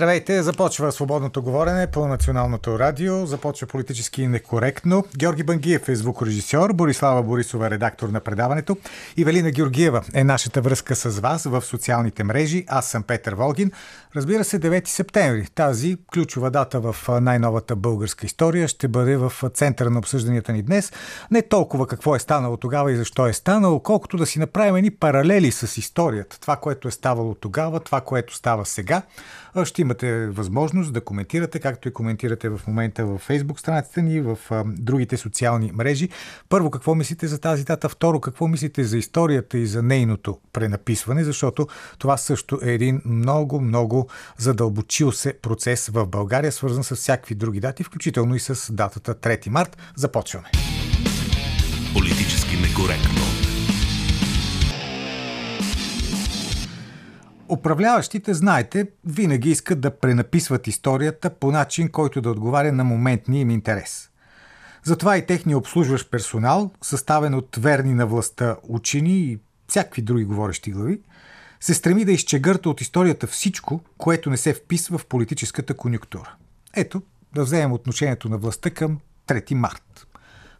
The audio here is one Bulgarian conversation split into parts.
Здравейте, започва свободното говорене по националното радио, започва политически некоректно. Георги Бангиев е звукорежисьор, Борислава Борисова редактор на предаването. И Велина Георгиева е нашата връзка с вас в социалните мрежи. Аз съм Петър Волгин. Разбира се, 9 септември. Тази ключова дата в най-новата българска история ще бъде в центъра на обсъжданията ни днес. Не толкова какво е станало тогава и защо е станало, колкото да си направим едни паралели с историята. Това, което е ставало тогава, това, което става сега ще имате възможност да коментирате, както и коментирате в момента в Facebook страницата ни, в другите социални мрежи. Първо, какво мислите за тази дата? Второ, какво мислите за историята и за нейното пренаписване, защото това също е един много, много задълбочил се процес в България, свързан с всякакви други дати, включително и с датата 3 март. Започваме. Политически некоректно. Управляващите, знаете, винаги искат да пренаписват историята по начин, който да отговаря на моментния им интерес. Затова и техния обслужващ персонал, съставен от верни на властта учени и всякакви други говорещи глави, се стреми да изчегърта от историята всичко, което не се вписва в политическата конюнктура. Ето, да вземем отношението на властта към 3 март.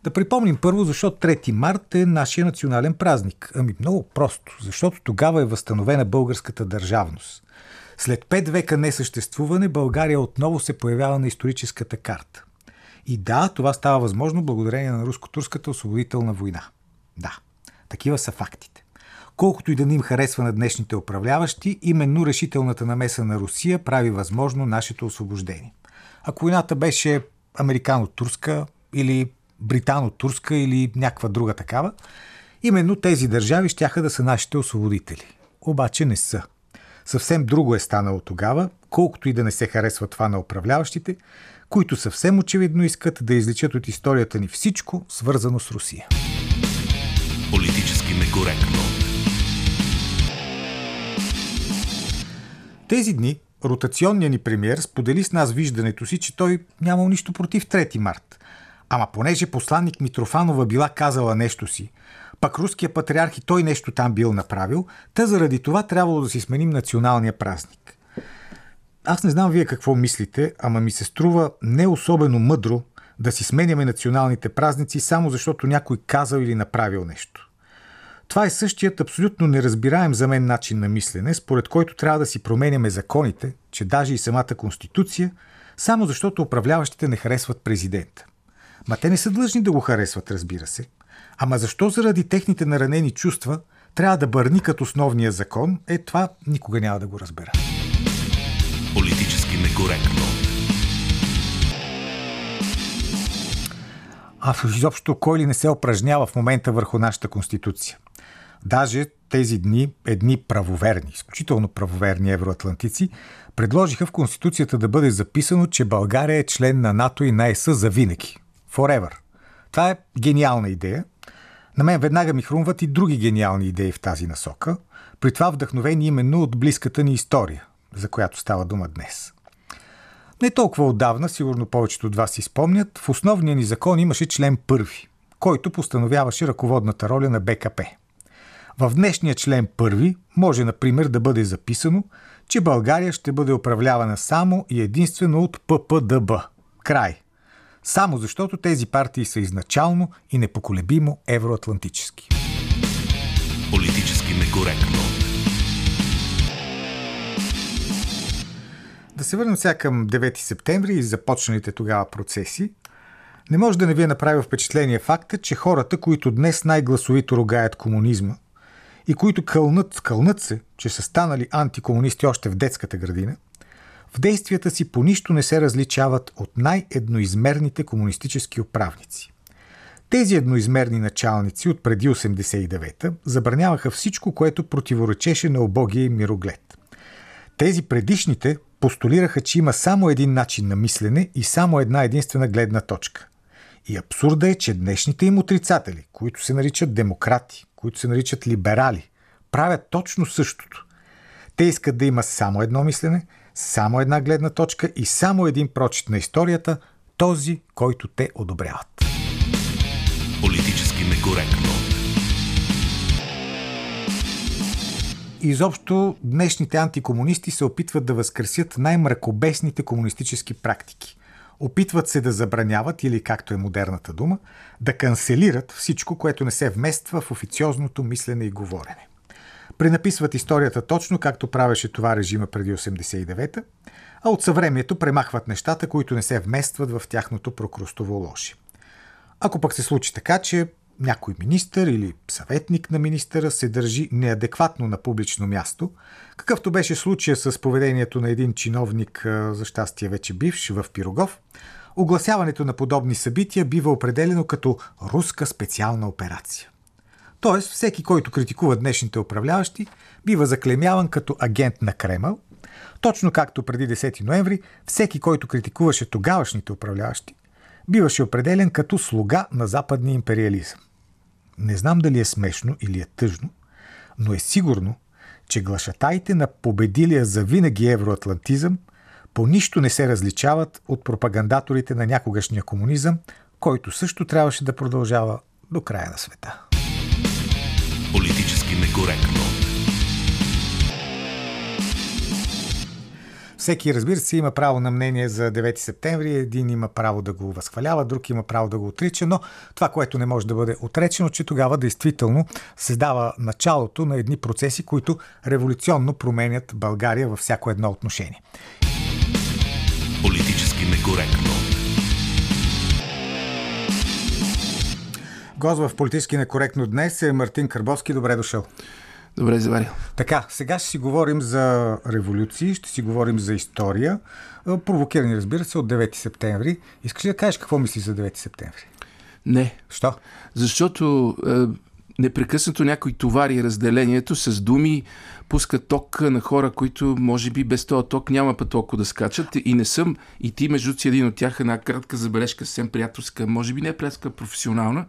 Да припомним първо, защо 3 март е нашия национален празник. Ами много просто, защото тогава е възстановена българската държавност. След пет века несъществуване България отново се появява на историческата карта. И да, това става възможно благодарение на руско-турската освободителна война. Да, такива са фактите. Колкото и да не им харесва на днешните управляващи, именно решителната намеса на Русия прави възможно нашето освобождение. Ако войната беше американо-турска или британо-турска или някаква друга такава, именно тези държави щяха да са нашите освободители. Обаче не са. Съвсем друго е станало тогава, колкото и да не се харесва това на управляващите, които съвсем очевидно искат да изличат от историята ни всичко, свързано с Русия. Политически некоректно. Тези дни ротационният ни премьер сподели с нас виждането си, че той нямал нищо против 3 март – Ама понеже посланник Митрофанова била казала нещо си, пък руския патриарх и той нещо там бил направил, та заради това трябвало да си сменим националния празник. Аз не знам вие какво мислите, ама ми се струва не особено мъдро да си сменяме националните празници само защото някой казал или направил нещо. Това е същият абсолютно неразбираем за мен начин на мислене, според който трябва да си променяме законите, че даже и самата Конституция, само защото управляващите не харесват президента. Ма те не са длъжни да го харесват, разбира се. Ама защо заради техните наранени чувства трябва да бърникат основния закон, е това никога няма да го разбера. Политически некоректно. А изобщо кой ли не се упражнява в момента върху нашата конституция? Даже тези дни едни правоверни, изключително правоверни евроатлантици, предложиха в Конституцията да бъде записано, че България е член на НАТО и на ЕС за винаги. Forever. Това е гениална идея. На мен веднага ми хрумват и други гениални идеи в тази насока, при това вдъхновени именно от близката ни история, за която става дума днес. Не толкова отдавна, сигурно повечето от вас си спомнят, в основния ни закон имаше член първи, който постановяваше ръководната роля на БКП. В днешния член първи може, например, да бъде записано, че България ще бъде управлявана само и единствено от ППДБ. Край – само защото тези партии са изначално и непоколебимо евроатлантически. Политически некоректно. Да се върнем сега към 9 септември и започналите тогава процеси. Не може да не ви е направил впечатление факта, че хората, които днес най-гласовито рогаят комунизма и които кълнат, кълнат се, че са станали антикомунисти още в детската градина – в действията си по нищо не се различават от най-едноизмерните комунистически управници. Тези едноизмерни началници от преди 89-та забраняваха всичко, което противоречеше на обогия и мироглед. Тези предишните постулираха, че има само един начин на мислене и само една единствена гледна точка. И абсурда е, че днешните им отрицатели, които се наричат демократи, които се наричат либерали, правят точно същото. Те искат да има само едно мислене – само една гледна точка и само един прочит на историята, този, който те одобряват. Политически некоректно. изобщо днешните антикомунисти се опитват да възкресят най-мракобесните комунистически практики. Опитват се да забраняват, или както е модерната дума, да канцелират всичко, което не се вмества в официозното мислене и говорене. Пренаписват историята точно както правеше това режима преди 89-та, а от съвремието премахват нещата, които не се вместват в тяхното прокрустово лоши. Ако пък се случи така, че някой министър или съветник на министъра се държи неадекватно на публично място, какъвто беше случая с поведението на един чиновник, за щастие вече бивш, в Пирогов, огласяването на подобни събития бива определено като руска специална операция. Тоест, всеки, който критикува днешните управляващи, бива заклемяван като агент на Кремъл, точно както преди 10 ноември, всеки, който критикуваше тогавашните управляващи, биваше определен като слуга на западния империализъм. Не знам дали е смешно или е тъжно, но е сигурно, че глашатаите на победилия за винаги евроатлантизъм по нищо не се различават от пропагандаторите на някогашния комунизъм, който също трябваше да продължава до края на света. Политически некоректно. Всеки, разбира се, има право на мнение за 9 септември. Един има право да го възхвалява, друг има право да го отрича, но това, което не може да бъде отречено, че тогава действително се дава началото на едни процеси, които революционно променят България във всяко едно отношение. Политически некоректно. Гост в политически некоректно днес е Мартин Карбовски. Добре дошъл. Добре, заварил. Така, сега ще си говорим за революции, ще си говорим за история. Провокирани, разбира се, от 9 септември. Искаш ли да кажеш какво мислиш за 9 септември? Не. Що? Защото е, непрекъснато някой товари разделението с думи, пуска ток на хора, които може би без този ток няма път толкова да скачат. И не съм, и ти между си един от тях, една кратка забележка, съвсем приятелска, може би не приятелска, професионална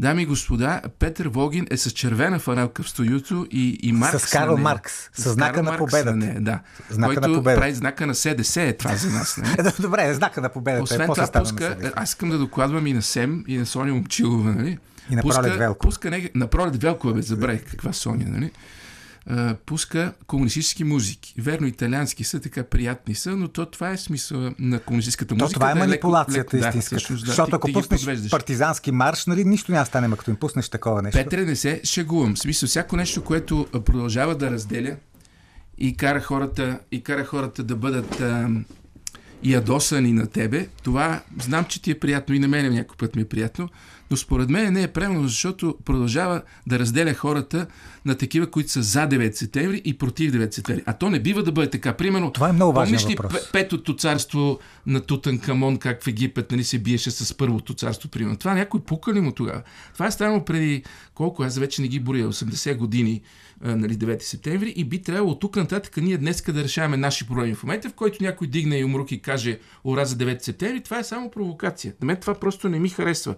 Дами и господа, Петър Вогин е с червена фанелка в студиото и, и Маркс. С Карл Маркс. С, с знака на победата. Не, да. Знака който на победата. прави знака на СДС е това за нас. Не? Добре, знака на победата. Е Освен е, това, пуска, аз искам да докладвам и на СЕМ, и на Соня Момчилова. Нали? И на Пролет Велко. Пуска, не, на Пролет Велко, бе, забравих каква Соня. Нали? Пуска комунистически музики. Верно, италиански са, така приятни са, но то това е смисъл на комунистическата музика. То това е манипулацията да е истинска. Да, да, Защото ако ти, пуснеш партизански марш, нали, нищо няма стане, като им пуснеш такова нещо. Петре, не се шегувам. В смисъл, всяко нещо, което продължава да разделя и кара хората, и кара хората да бъдат а, ядосани на тебе, това знам, че ти е приятно и на мен някой път ми е приятно, но според мен не е правилно, защото продължава да разделя хората на такива, които са за 9 септември и против 9 септември. А то не бива да бъде така. Примерно, това е много важен помниш ли въпрос. петото царство на Тутанкамон, как в Египет нали, се биеше с първото царство, примерно. Това някой пука ли му тогава? Това е станало преди колко, аз вече не ги боря, 80 години, нали, 9 септември и би трябвало тук нататък ние днес да решаваме наши проблеми. В момента, в който някой дигне и умрук и каже ура за 9 септември, това е само провокация. На мен това просто не ми харесва.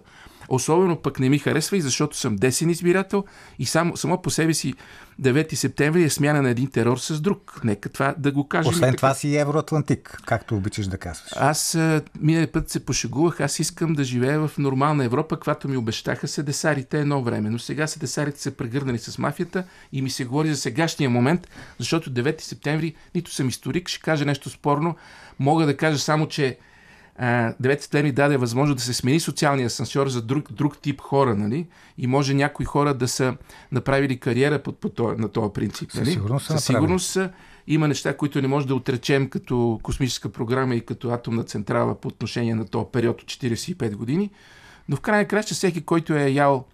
Особено пък не ми харесва и защото съм десен избирател и само, само по себе си 9 септември е смяна на един терор с друг. Нека това да го кажем. Освен това си евроатлантик, както обичаш да казваш. Аз миналия път се пошегувах, аз искам да живея в нормална Европа, каквато ми обещаха се десарите едно време. Но сега се десарите се прегърнали с мафията и ми се говори за сегашния момент, защото 9 септември нито съм историк, ще кажа нещо спорно. Мога да кажа само, че 9 септември даде възможност да се смени социалния асансьор за друг, друг тип хора, нали? И може някои хора да са направили кариера по, по, по, на този принцип. Нали? Със сигурност, Със сигурност има неща, които не може да отречем като космическа програма и като атомна централа по отношение на този период от 45 години. Но в крайна краща всеки, който е ял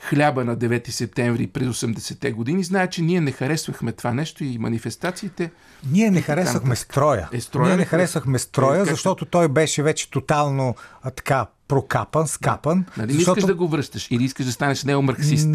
хляба на 9 септември през 80-те години, знае, че ние не харесвахме това нещо и манифестациите. Ние не харесвахме строя. Е, строя. Ние не харесвахме строя, е, защото той беше вече тотално а, така прокапан, скапан. Да. Нали защото... искаш да го връщаш или искаш да станеш неомарксист?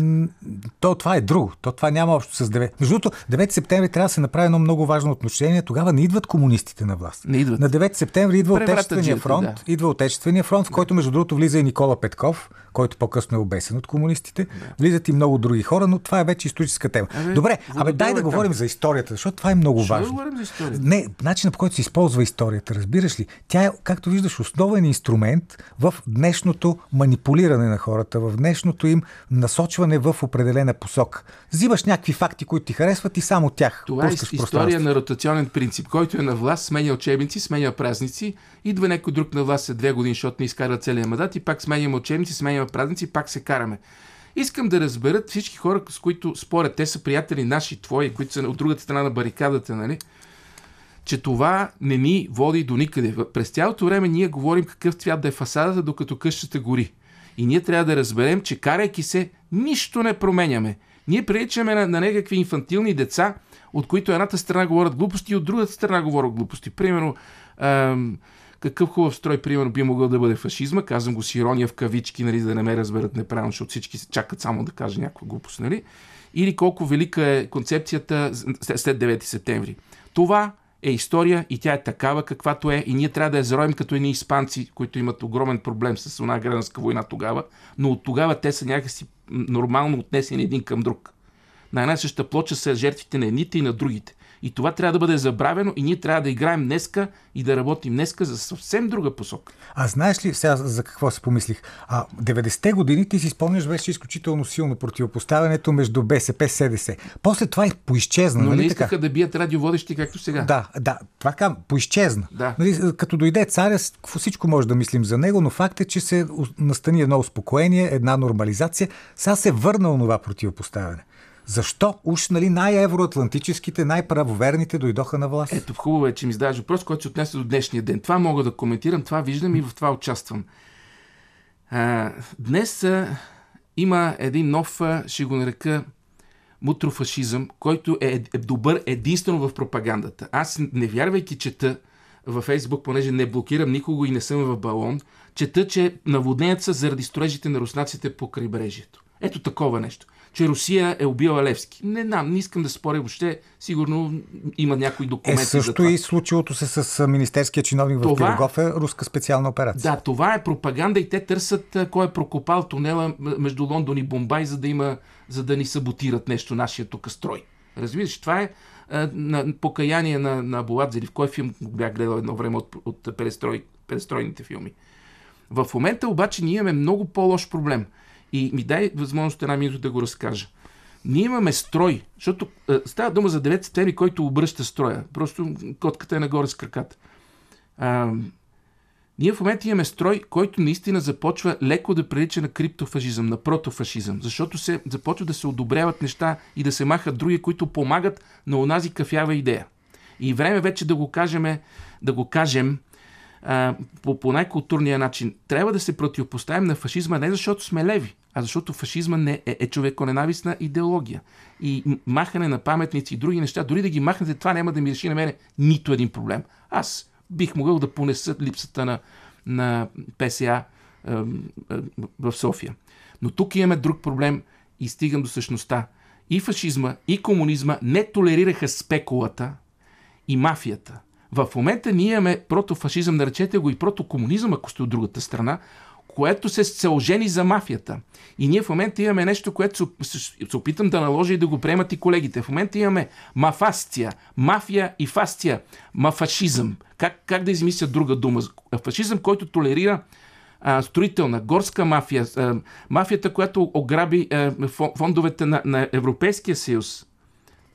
То това е друго. То това няма общо с 9. Между другото, 9 септември трябва да се направи едно много важно отношение. Тогава не идват комунистите на власт. Не идват. На 9 септември идва Отечествения фронт. Да. Идва Отечествения фронт, в който между другото влиза и Никола Петков, който по-късно е обесен от комунистите. Да. Влизат и много други хора, но това е вече историческа тема. Абе, Добре, абе дай да говорим за историята, защото това е много Ще важно. Да говорим за историята. Не, начинът по който се използва историята, разбираш ли? Тя е, както виждаш, основен инструмент в днешното манипулиране на хората, в днешното им насочване в определена посока. Взимаш някакви факти, които ти харесват и само тях. Това е история на ротационен принцип. Който е на власт, сменя учебници, сменя празници, идва някой друг на власт след две години, защото не изкара целия мандат и пак сменяме учебници, сменяме празници, пак се караме. Искам да разберат всички хора, с които спорят, те са приятели наши, твои, които са от другата страна на барикадата, нали? Че това не ни води до никъде. През цялото време ние говорим какъв цвят да е фасадата, докато къщата гори. И ние трябва да разберем, че карайки се, нищо не променяме. Ние приличаме на, на някакви инфантилни деца, от които едната страна говорят глупости и от другата страна говорят глупости. Примерно, ам, какъв хубав строй, примерно, би могъл да бъде фашизма. Казвам го с ирония в кавички, нали, да не ме разберат неправилно, защото всички се чакат само да кажа някаква глупост. Нали? Или колко велика е концепцията след 9 септември. Това е история и тя е такава каквато е и ние трябва да я заровим като едни испанци, които имат огромен проблем с една гражданска война тогава, но от тогава те са някакси нормално отнесени един към друг. На една съща плоча са жертвите на едните и на другите. И това трябва да бъде забравено и ние трябва да играем днеска и да работим днеска за съвсем друга посока. А знаеш ли сега за какво се помислих? А, 90-те години ти си спомняш беше изключително силно противопоставянето между БСП и СДС. После това и поизчезна. Но нали не искаха да бият радиоводещи както сега. Да, да, това казвам, поизчезна. Да. Нали, като дойде царя, всичко може да мислим за него, но факт е, че се настани едно успокоение, една нормализация. Сега се върна онова противопоставяне. Защо? Уж нали, най-евроатлантическите, най-правоверните дойдоха на власт. Ето, хубаво е, че ми задаваш въпрос, който се отнесе до днешния ден. Това мога да коментирам, това виждам и в това участвам. А, днес а, има един нов, а, ще го нарека, мутрофашизъм, който е, е добър единствено в пропагандата. Аз, не вярвайки, чета във Фейсбук, понеже не блокирам никого и не съм в балон, чета, че наводненията са заради строежите на руснаците по крайбрежието. Ето такова нещо че Русия е убила Левски. Не знам, не искам да споря въобще. Сигурно има някои документи. Е, също за това. и случилото се с министерския чиновник това, в Пирогов е руска специална операция. Да, това е пропаганда и те търсят кой е прокопал тунела между Лондон и Бомбай, за да, има, за да ни саботират нещо нашия тук строй. Разбираш, това е а, на покаяние на, на Буладзели, в кой филм бях гледал едно време от, от перестрой, перестройните филми. В момента обаче ние имаме много по-лош проблем – и ми дай възможност една минута да го разкажа. Ние имаме строй, защото е, става дума за 9 септември, който обръща строя. Просто котката е нагоре с краката. А, ние в момента имаме строй, който наистина започва леко да прилича на криптофашизъм, на протофашизъм, защото се започва да се одобряват неща и да се махат други, които помагат на онази кафява идея. И време вече да го кажем, да го кажем по, по най-културния начин. Трябва да се противопоставим на фашизма не защото сме леви, а защото фашизма не е, е човеконенавистна идеология. И махане на паметници и други неща, дори да ги махнете, това няма да ми реши на мене нито един проблем. Аз бих могъл да понеса липсата на, на ПСА е, е, в София. Но тук имаме друг проблем и стигам до същността. И фашизма, и комунизма не толерираха спекулата и мафията. В момента ние имаме протофашизъм, наречете го и протокомунизъм, ако сте от другата страна, което се, ожени за мафията. И ние в момента имаме нещо, което се, опитам да наложа и да го приемат и колегите. В момента имаме мафасция, мафия и фасция, мафашизъм. Как, как да измисля друга дума? Фашизъм, който толерира а, строителна, горска мафия, а, мафията, която ограби а, фондовете на, на Европейския съюз.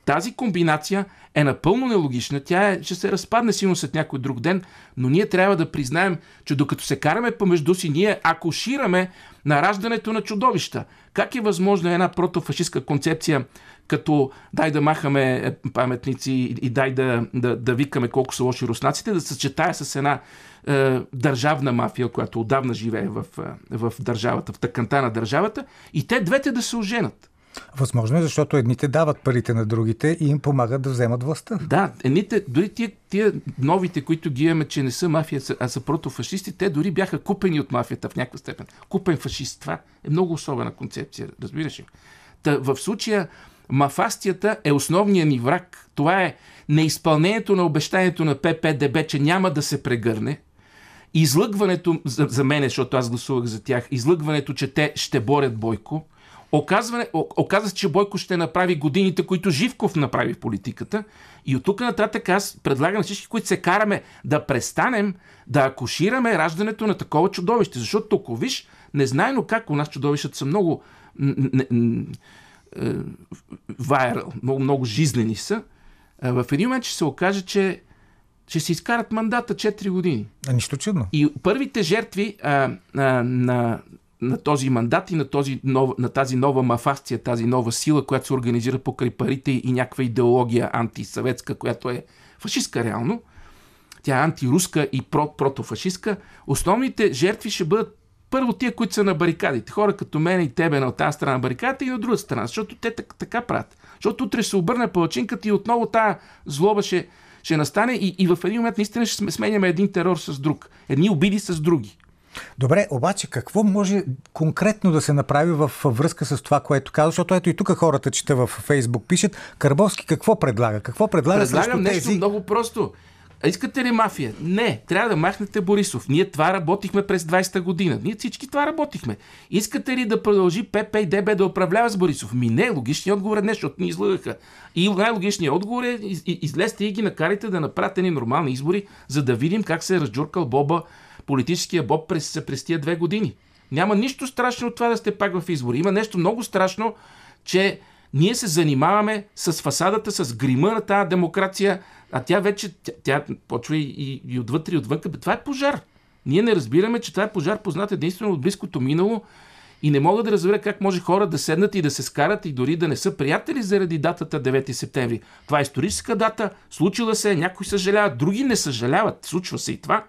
Тази комбинация е напълно нелогична. Тя е, ще се разпадне силно след някой друг ден, но ние трябва да признаем, че докато се караме помежду си, ние акушираме нараждането на чудовища. Как е възможно една протофашистска концепция, като дай да махаме е, паметници и дай да, да, да викаме колко са лоши руснаците, да се съчетая с една е, държавна мафия, която отдавна живее в, е, в държавата, в тъканта на държавата, и те двете да се оженат. Възможно е, защото едните дават парите на другите и им помагат да вземат властта. Да, едните, дори тия, тия новите, които ги имаме, че не са мафия, а са протофашисти, те дори бяха купени от мафията в някаква степен. Купен фашист. Това е много особена концепция, разбираш ли? Та, в случая мафастията е основният ни враг. Това е неизпълнението на обещанието на ППДБ, че няма да се прегърне. Излъгването, за, за мен, защото аз гласувах за тях, излъгването, че те ще борят Бойко Оказва, оказва се, че Бойко ще направи годините, които Живков направи в политиката. И от тук нататък аз предлагам на всички, които се караме да престанем да акушираме раждането на такова чудовище. Защото тук, виж, незнайно как у нас чудовищата са много вайрал, много, много жизнени са. В един момент ще се окаже, че ще си изкарат мандата 4 години. А нищо чудно. И първите жертви а, а, на, на този мандат и на, този нов, на тази нова мафасция, тази нова сила, която се организира покрай парите и някаква идеология антисъветска, която е фашистка реално, тя е антируска и про, протофашистка, основните жертви ще бъдат първо тия, които са на барикадите. Хора като мен и тебе на тази страна на барикадата и на друга страна, защото те така, така правят. Защото утре се обърне палачинката и отново тази злоба ще, ще настане и, и в един момент наистина ще сменяме един терор с друг. Едни обиди с други. Добре, обаче какво може конкретно да се направи в връзка с това, което казва? Защото ето и тук хората чета в Фейсбук пишат. Карбовски какво предлага? Какво предлага Предлагам нещо тези... много просто. А искате ли мафия? Не, трябва да махнете Борисов. Ние това работихме през 20-та година. Ние всички това работихме. Искате ли да продължи ПП и ДБ да управлява с Борисов? Ми не, логичният отговор е не, защото ни излъгаха. И най-логичният отговор е излезте и ги накарайте да направите ни нормални избори, за да видим как се е разджуркал Боба, политическия Боб през, през тия две години. Няма нищо страшно от това да сте пак в избори. Има нещо много страшно, че ние се занимаваме с фасадата, с грима на тази демокрация, а тя вече, тя, тя почва и, и отвътре и отвън. Това е пожар. Ние не разбираме, че това е пожар, познат единствено от близкото минало и не мога да разбера как може хора да седнат и да се скарат и дори да не са приятели заради датата 9 септември. Това е историческа дата, случила се, някои съжаляват, други не съжаляват, случва се и това.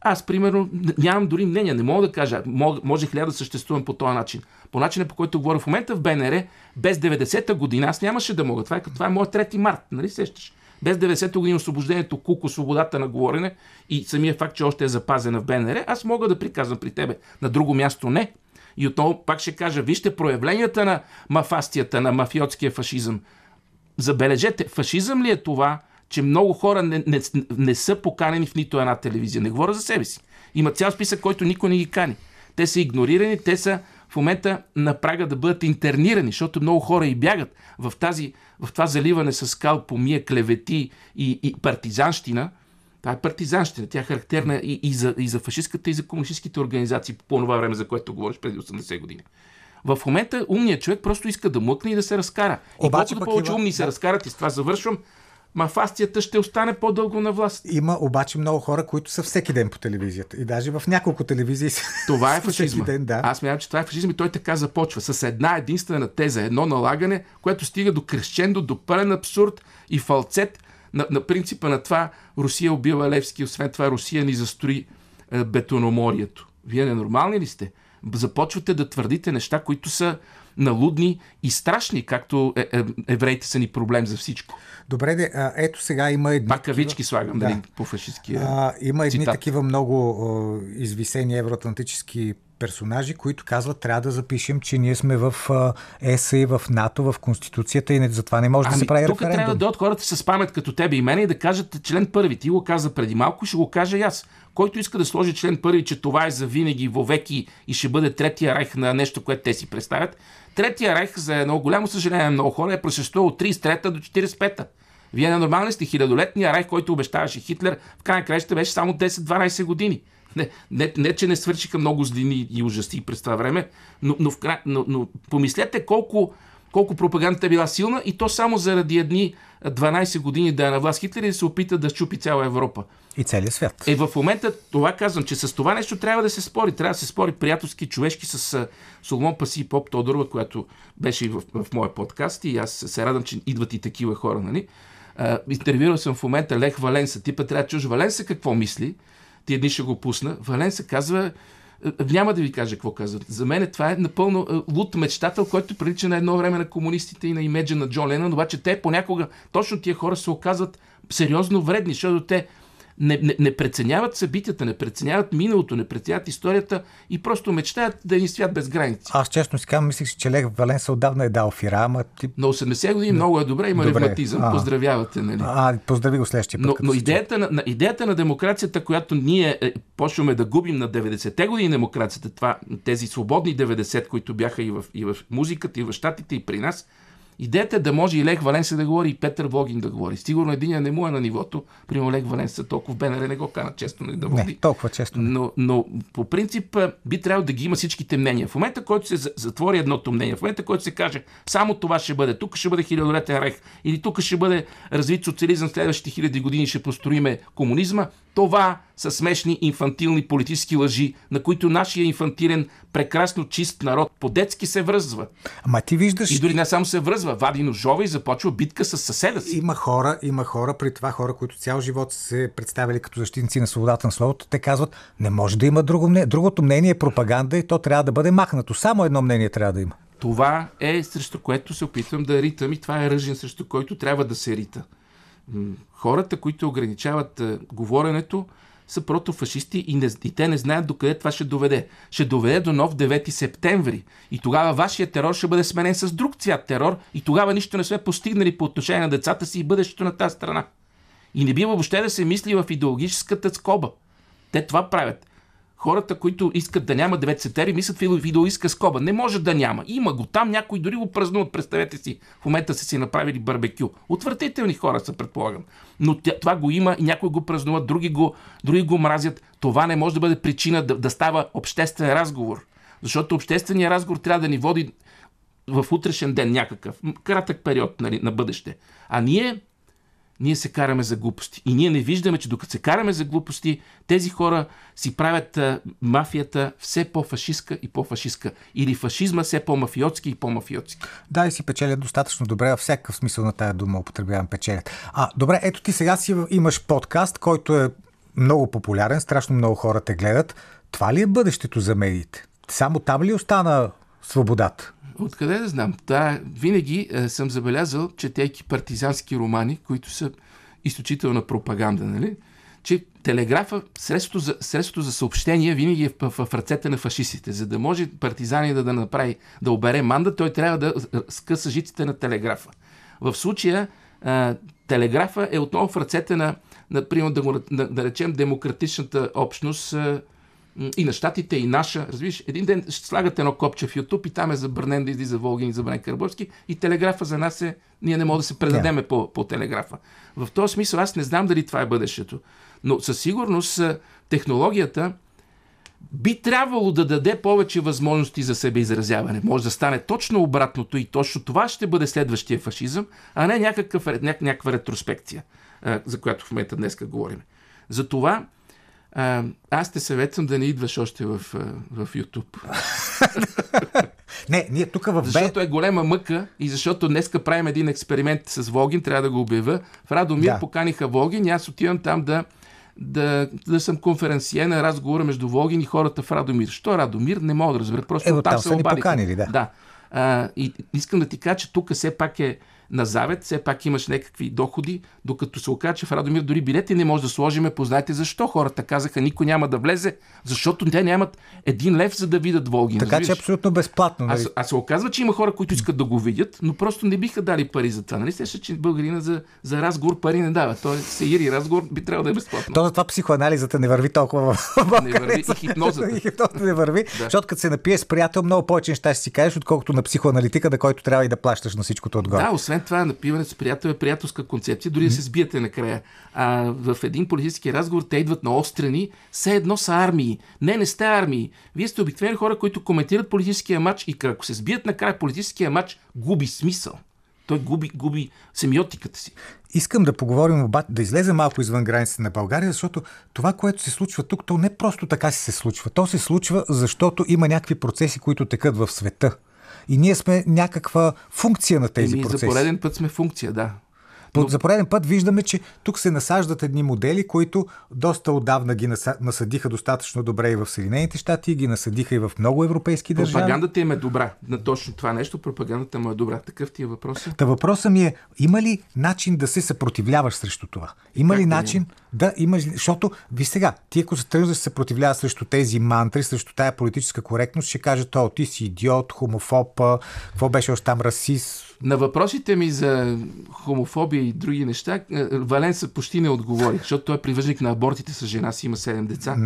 Аз, примерно, нямам дори мнение, не мога да кажа, можех ли да съществувам по този начин. По начина, по който говоря в момента в БНР, без 90-та година, аз нямаше да мога. Това е, това е моят трети март, нали сещаш? Без 90-та година освобождението Куко, свободата на говорене и самия факт, че още е запазена в БНР, аз мога да приказвам при тебе. На друго място не. И отново пак ще кажа, вижте проявленията на мафастията, на мафиотския фашизъм. Забележете, фашизъм ли е това, че много хора не, не, не са поканени в нито една телевизия? Не говоря за себе си. Има цял списък, който никой не ги кани. Те са игнорирани, те са в момента на прага да бъдат интернирани, защото много хора и бягат в, тази, в това заливане с скал, помия, клевети и, и партизанщина. Това е партизанщина. Тя е характерна и, и, за, и за фашистската, и за комунистическите организации по това време, за което говориш преди 80 години. В момента умният човек просто иска да мъкне и да се разкара. Обаче, и колкото повече има... умни се разкарат, и с това завършвам, мафастията ще остане по-дълго на власт. Има обаче много хора, които са всеки ден по телевизията. И даже в няколко телевизии Това е фашизма. Ден, да. Аз мятам, че това е фашизъм и той така започва. С една единствена теза, едно налагане, което стига до крещендо, до пълен абсурд и фалцет на, на принципа на това Русия убива Левски, освен това Русия ни застрои е, бетономорието. Вие ненормални ли сте? Започвате да твърдите неща, които са налудни и страшни, както е, е, евреите са ни проблем за всичко. Добре, де, а, ето сега има едни... Пак кавички слагам, да. нали, по фашистския а, Има едни цитат. такива много о, извисени евроатлантически персонажи, които казват, трябва да запишем, че ние сме в ЕС и в НАТО, в Конституцията и не, затова не може ами, да се прави тук референдум. трябва да дойдат хората с памет като тебе и мене и да кажат член първи. Ти го каза преди малко, ще го кажа и аз. Който иска да сложи член първи, че това е за винаги, вовеки и ще бъде третия райх на нещо, което те си представят, Третия райх, за едно голямо съжаление на много хора, е просъществувал от 33-та до 45-та. Вие ненормални сте. Хилядолетния райх, който обещаваше Хитлер, в крайна краща беше само 10-12 години. Не, не, не, че не свършиха много злини и ужаси през това време, но, но, в, но, но помислете колко, колко пропагандата е била силна и то само заради едни 12 години да е на власт Хитлер и да се опита да щупи цяла Европа. И целият свят. Е, в момента това казвам, че с това нещо трябва да се спори. Трябва да се спори приятелски, човешки с Соломон Паси и Поп Тодорова, която беше и в, в моя подкаст и аз се радвам, че идват и такива хора, нали? интервюрал съм в момента Лех Валенса. Типа трябва да чуш Валенса какво мисли. Ти дни ще го пусна. Валенса казва, няма да ви кажа какво казват. За мен това е напълно лут мечтател, който прилича на едно време на комунистите и на имеджа на Джон Ленън, обаче те понякога, точно тия хора се оказват сериозно вредни, защото те не, не, не преценяват събитията, не преценяват миналото, не преценяват историята и просто мечтаят да ни свят без граници. Аз честно си казвам, мислих, че Лех Валенса отдавна е дал фира, ама ти... На 80 години много е добре, има добре. ревматизъм. А, Поздравявате, нали? А, поздрави го следващия път. Но, но идеята, на, на, идеята на демокрацията, която ние е, почваме да губим на 90-те години демокрацията, това, тези свободни 90, които бяха и в, и в музиката, и в щатите, и при нас, Идеята е да може и Лех Валенса да говори, и Петър Влогин да говори. Сигурно един не му е на нивото. Примерно Лех Валенса толкова в БНР не го кана често нали, да води. Не, толкова често. Но, но по принцип би трябвало да ги има всичките мнения. В момента, който се затвори едното мнение, в момента, който се каже само това ще бъде, тук ще бъде хилядолетен рех, или тук ще бъде развит социализъм следващите хиляди години, ще построиме комунизма, това са смешни инфантилни политически лъжи, на които нашия инфантилен, прекрасно чист народ по-детски се връзва. Ама ти виждаш... И дори не само се връзва, вади ножове и започва битка с съседа си. Има хора, има хора, при това хора, които цял живот се представили като защитници на свободата на словото, те казват, не може да има друго мнение. Другото мнение е пропаганда и то трябва да бъде махнато. Само едно мнение трябва да има. Това е срещу което се опитвам да ритам и това е ръжен срещу който трябва да се рита хората, които ограничават а, говоренето, са протофашисти и, не, и те не знаят докъде това ще доведе. Ще доведе до нов 9 септември. И тогава вашия терор ще бъде сменен с друг цвят терор и тогава нищо не сме постигнали по отношение на децата си и бъдещето на тази страна. И не бива въобще да се мисли в идеологическата скоба. Те това правят хората, които искат да няма 9 септември, мислят видеоиска скоба. Не може да няма. Има го там, някои дори го празнуват. Представете си, в момента са си направили барбекю. Отвратителни хора са, предполагам. Но това го има и някои го празнуват, други го, други го мразят. Това не може да бъде причина да, да става обществен разговор. Защото общественият разговор трябва да ни води в утрешен ден някакъв, кратък период нали, на бъдеще. А ние ние се караме за глупости. И ние не виждаме, че докато се караме за глупости, тези хора си правят а, мафията все по-фашистка и по-фашистка. Или фашизма все по-мафиотски и по-мафиотски. Да, и си печелят достатъчно добре, във всякакъв смисъл на тая дума употребявам печелят. А, добре, ето ти сега си имаш подкаст, който е много популярен, страшно много хора те гледат. Това ли е бъдещето за медиите? Само там ли остана свободата? Откъде да знам? Да, винаги е, съм забелязал, четейки партизански романи, които са изключителна пропаганда, нали? че телеграфа, средството за, средството за съобщение винаги е в, в, ръцете на фашистите. За да може партизани да, да направи, да обере манда, той трябва да скъса жиците на телеграфа. В случая а, телеграфа е отново в ръцете на, например, да, го, да, да речем, демократичната общност, а, и на щатите, и наша. Разбираш, един ден ще слагате едно копче в YouTube и там е забранен да излиза Волгин и забранен Карбовски и телеграфа за нас е, ние не можем да се предадеме yeah. по, по телеграфа. В този смисъл аз не знам дали това е бъдещето. Но със сигурност технологията би трябвало да даде повече възможности за себеизразяване. Може да стане точно обратното и точно това ще бъде следващия фашизъм, а не някакъв, някаква ретроспекция, за която в момента днеска говорим. Затова а, аз те съветвам да не идваш още в, в YouTube. не, ние тук в Б... Защото е голема мъка и защото днеска правим един експеримент с Волгин, трябва да го обявя. В Радомир да. поканиха Волгин и аз отивам там да, да, да съм конференция на разговора между Волгин и хората в Радомир. Що Радомир? Не мога да разбера. Просто е, там, там са ни поканили, да. да. А, и искам да ти кажа, че тук все пак е на завет, все пак имаш някакви доходи, докато се окаже, че в Радомир дори билети не може да сложиме. Познайте защо хората казаха, никой няма да влезе, защото те нямат един лев, за да видят Волгин. Така че е абсолютно безплатно. Нали? А, а се оказва, че има хора, които искат да го видят, но просто не биха дали пари за това. Нали се, че българина за, за разговор пари не дава. Той се ири разговор би трябвало да е безплатно. То това психоанализата не върви толкова в Не върви и хипнозата. и хипнозата не върви, да. защото като се напие с приятел, много повече неща ще си кажеш, отколкото на психоаналитика, на който трябва и да плащаш на всичкото отгоре. Да, освен това, напиване с приятел е приятелска концепция, дори да се сбиете накрая. А в един политически разговор те идват на острани, все едно са армии. Не, не сте армии. Вие сте обикновени хора, които коментират политическия матч и ако се сбият накрая политическия матч, губи смисъл. Той губи, губи семиотиката си. Искам да поговорим обаче, да излезе малко извън границите на България, защото това, което се случва тук, то не просто така си се случва. То се случва, защото има някакви процеси, които текат в света. И ние сме някаква функция на тези Еми, процеси. За пореден път сме функция, да. Но... За пореден път виждаме, че тук се насаждат едни модели, които доста отдавна ги насъдиха достатъчно добре и в Съединените щати, ги насъдиха и в много европейски държави. Пропагандата им е добра. На точно това нещо пропагандата му е добра. Такъв ти е въпрос. Та въпросът ми е, има ли начин да се съпротивляваш срещу това? Има как ли начин да имаш... Защото, ви сега, ти ако се тръгнеш да се съпротивляваш срещу тези мантри, срещу тая политическа коректност, ще кажат, о, ти си идиот, хомофоб, какво беше още там, расист, на въпросите ми за хомофобия и други неща, е, Валенса почти не отговори, защото той е привърженик на абортите с жена си, има 7 деца.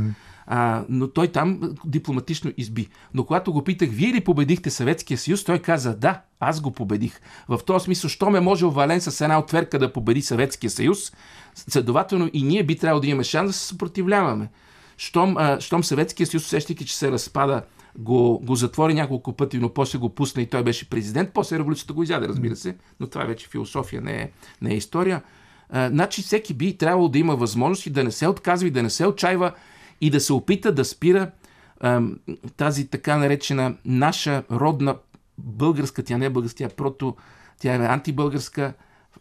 А, но той там дипломатично изби. Но когато го питах, вие ли победихте Съветския съюз, той каза, да, аз го победих. В този смисъл, що ме може Вален с една отверка да победи Съветския съюз, следователно и ние би трябвало да имаме шанс да се съпротивляваме. Щом, а, щом Съветския съюз, усещайки, че се разпада го, го затвори няколко пъти, но после го пусна и той беше президент. После революцията го изяде, разбира се, но това вече философия, не е, не е история. А, значи всеки би трябвало да има възможност и да не се отказва и да не се отчаива и да се опита да спира а, тази така наречена наша родна българска, тя не е българска, тя е прото, тя е антибългарска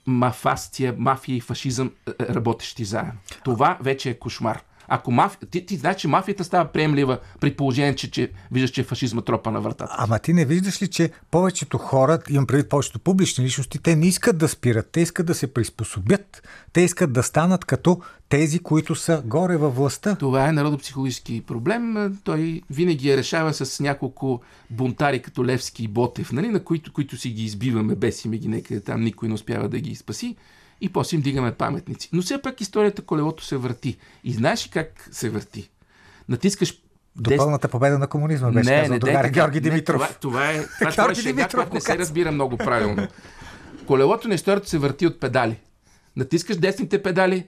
мафастия, мафия и фашизъм работещи заедно. Това вече е кошмар. Ако маф... ти, ти знаеш, че мафията става приемлива при положение, че, че виждаш, че е фашизма тропа на вратата. Ама ти не виждаш ли, че повечето хора, имам предвид повечето публични личности, те не искат да спират, те искат да се приспособят, те искат да станат като тези, които са горе във властта. Това е народопсихологически проблем. Той винаги е решава с няколко бунтари, като Левски и Ботев, нали, на които, които си ги избиваме, бесиме ги некъде там, никой не успява да ги спаси и после им дигаме паметници. Но все пак историята колелото се върти. И знаеш как се върти? Натискаш до пълната победа на комунизма беше не, казал не, другаря Георги Димитров. Не, това, това е, това, това е шега, която не се разбира много правилно. Колелото на историята се върти от педали. Натискаш десните педали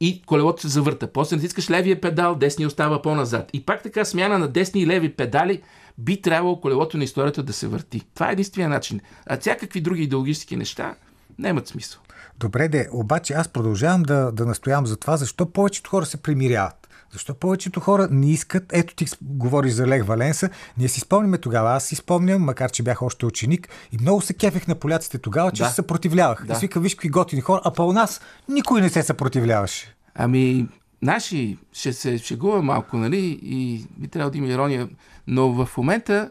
и колелото се завърта. После натискаш левия педал, десния остава по-назад. И пак така смяна на десни и леви педали би трябвало колелото на историята да се върти. Това е единствения начин. А всякакви други идеологически неща нямат смисъл. Добре, де, обаче аз продължавам да, да настоявам за това, защо повечето хора се примиряват. Защо повечето хора не искат, ето ти говориш за Лех Валенса, ние си спомняме тогава, аз си спомням, макар че бях още ученик и много се кефех на поляците тогава, че да. се съпротивлявах. Да. И свика, виж какви готини хора, а по нас никой не се съпротивляваше. Ами, наши ще се шегува малко, нали, и би трябвало да има ирония, но в момента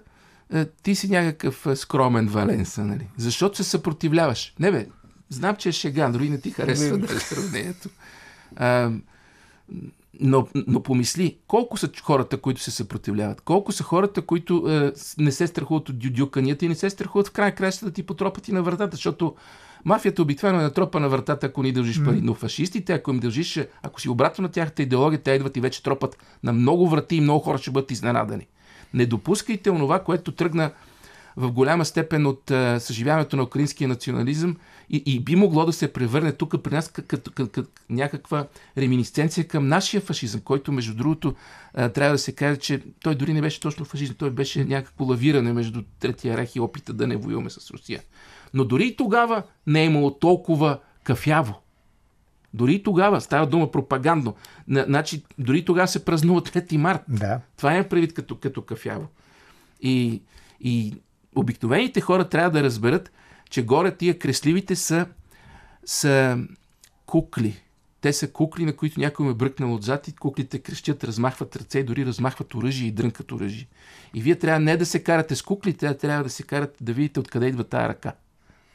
е, ти си някакъв е, скромен Валенса, нали? Защото се съпротивляваш. Не бе, Знам, че е шега, дори не ти харесва да е сравнението. А, но, но помисли, колко са хората, които се съпротивляват? Колко са хората, които е, не се страхуват от дюдюканията и не се страхуват в край краща да ти потропат и на вратата, защото мафията обикновено е на тропа на вратата, ако ни дължиш пари. Но фашистите, ако им дължиш, ако си обратно на тяхната идеология, те идват и вече тропат на много врати и много хора ще бъдат изненадани. Не допускайте онова, което тръгна в голяма степен от а, съживяването на украинския национализъм и, и би могло да се превърне тук при нас като, като, като някаква реминисценция към нашия фашизъм, който между другото а, трябва да се каже, че той дори не беше точно фашизъм, той беше някакво лавиране между Третия рех и опита да не воюваме с Русия. Но дори и тогава не е имало толкова кафяво. Дори и тогава става дума пропагандно. Значи, дори и тогава се празнува 3 март. Да. Това е предвид като, като кафяво. И, и обикновените хора трябва да разберат, че горе тия кресливите са, са кукли. Те са кукли, на които някой ме бръкнал отзад и куклите крещят, размахват ръце дори размахват оръжие и дрънкат оръжие. И вие трябва не да се карате с куклите, а трябва да се карате да видите откъде идва тая ръка.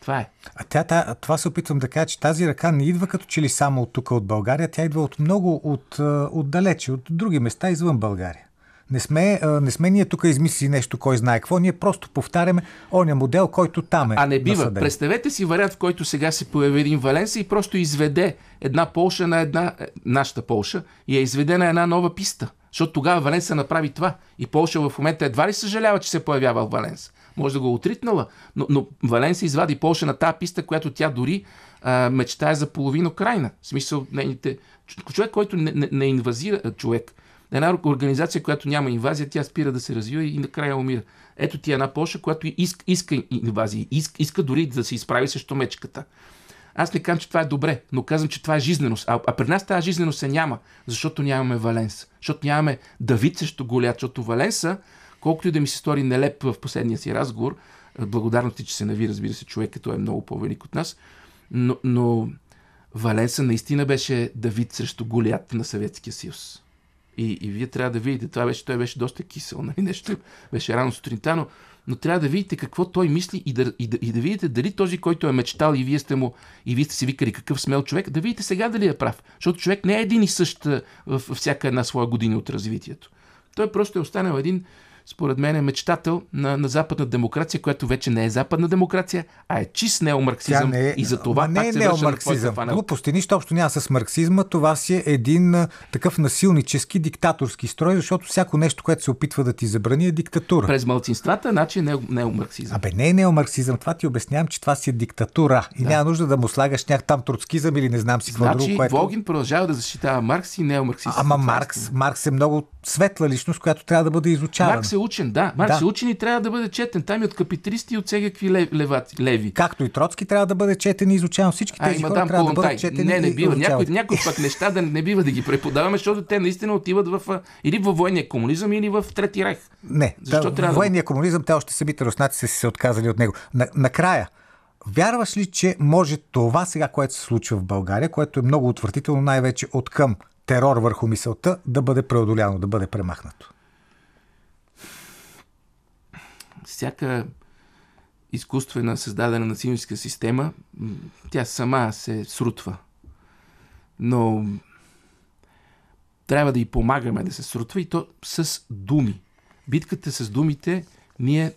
Това е. А тя, тя, това се опитвам да кажа, че тази ръка не идва като че ли само от тук, от България, тя идва от много от, от далече, от други места извън България. Не сме, не сме ние тук измислили нещо, кой знае какво. Ние просто повтаряме оня модел, който там е. А не бива. Насъден. Представете си вариант, в който сега се появи един Валенса и просто изведе една Полша на една, е, нашата Полша, и я изведе на една нова писта. Защото тогава Валенса направи това. И Полша в момента едва ли съжалява, че се появява в Валенса. Може да го отритнала, но, но Валенса извади Полша на тази писта, която тя дори а, мечтае за половина крайна. В смисъл, нейните... човек, който не, не, не инвазира човек, една организация, която няма инвазия, тя спира да се развива и накрая умира. Ето ти една Польша, която иска, иска инвазия, иска, иска дори да се изправи срещу мечката. Аз не казвам, че това е добре, но казвам, че това е жизненост. А, а при нас тази жизненост се няма, защото нямаме Валенс. Защото нямаме Давид срещу Голят, защото Валенса, колкото и да ми се стори нелеп в последния си разговор, благодарности, че се нави, разбира се, човек, като е много по-велик от нас, но, но Валенса наистина беше Давид срещу Голият на Съветския съюз. И, и вие трябва да видите, това беше, той беше доста кисел, нали? нещо беше рано сутринта, но, но трябва да видите какво той мисли и да, и, да, и да видите дали този, който е мечтал и вие сте му, и вие сте си викали какъв смел човек, да видите сега дали е прав. Защото човек не е един и същ във всяка една своя година от развитието. Той просто е останал един според мен е мечтател на, на западна демокрация, която вече не е западна демокрация, а е чист неомарксизъм. Тя не е, и за това не е неомарксизъм. Глупости, нищо общо няма с марксизма. Това си е един а, такъв насилнически, диктаторски строй, защото всяко нещо, което се опитва да ти забрани е диктатура. През малцинствата, значи е неомарксизъм. Абе, не е неомарксизъм. Това ти обяснявам, че това си е диктатура. И да. няма нужда да му слагаш някак там троцкизъм или не знам си какво значи, друго. Което... Волгин продължава да защитава Маркс и неомарксизъм. Ама Маркс, Маркс е много светла личност, която трябва да бъде изучавана. Маркс е учен, да. Маркс да. е учен и трябва да бъде четен. Там и от капиталисти и от всякакви лев, левати, леви. Както и Троцки трябва да бъде четен и изучаван. Всички тези а, хора трябва да бъдат четени Не, не бива. Някои, някои пък неща да не бива да ги преподаваме, защото те наистина отиват в, или в военния комунизъм, или в Трети рех. Не, Защо да, трябва военния да... комунизъм, те още самите руснаци са се отказали от него. На, накрая, Вярваш ли, че може това сега, което се случва в България, което е много отвратително най-вече от към терор върху мисълта, да бъде преодоляно, да бъде премахнато? Всяка изкуствена създадена насилническа система, тя сама се срутва. Но трябва да й помагаме да се срутва и то с думи. Битката с думите, ние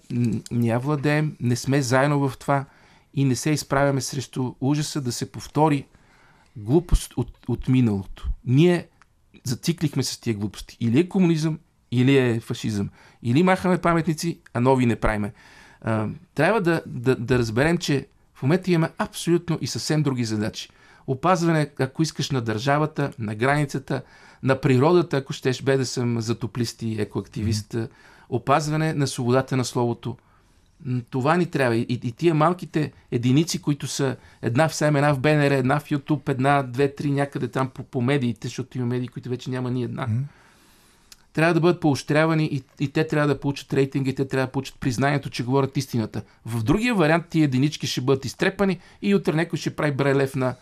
не владеем, не сме заедно в това и не се изправяме срещу ужаса да се повтори глупост от, от миналото. Ние зациклихме с тия глупости. Или е комунизъм, или е фашизъм. Или махаме паметници, а нови не правиме. Трябва да, да, да разберем, че в момента имаме абсолютно и съвсем други задачи. Опазване, ако искаш, на държавата, на границата, на природата, ако щеш бе да съм затоплист и екоактивист, mm-hmm. опазване на свободата на словото. Това ни трябва. И, и тия малките единици, които са една в СЕМ, една в БНР, една в YouTube, една, две, три някъде там по, по медиите, защото има медии, които вече няма ни една. Mm-hmm трябва да бъдат поощрявани и, и те трябва да получат рейтинги, те трябва да получат признанието, че говорят истината. В другия вариант тия единички ще бъдат изтрепани и утре някой ще прави брелев на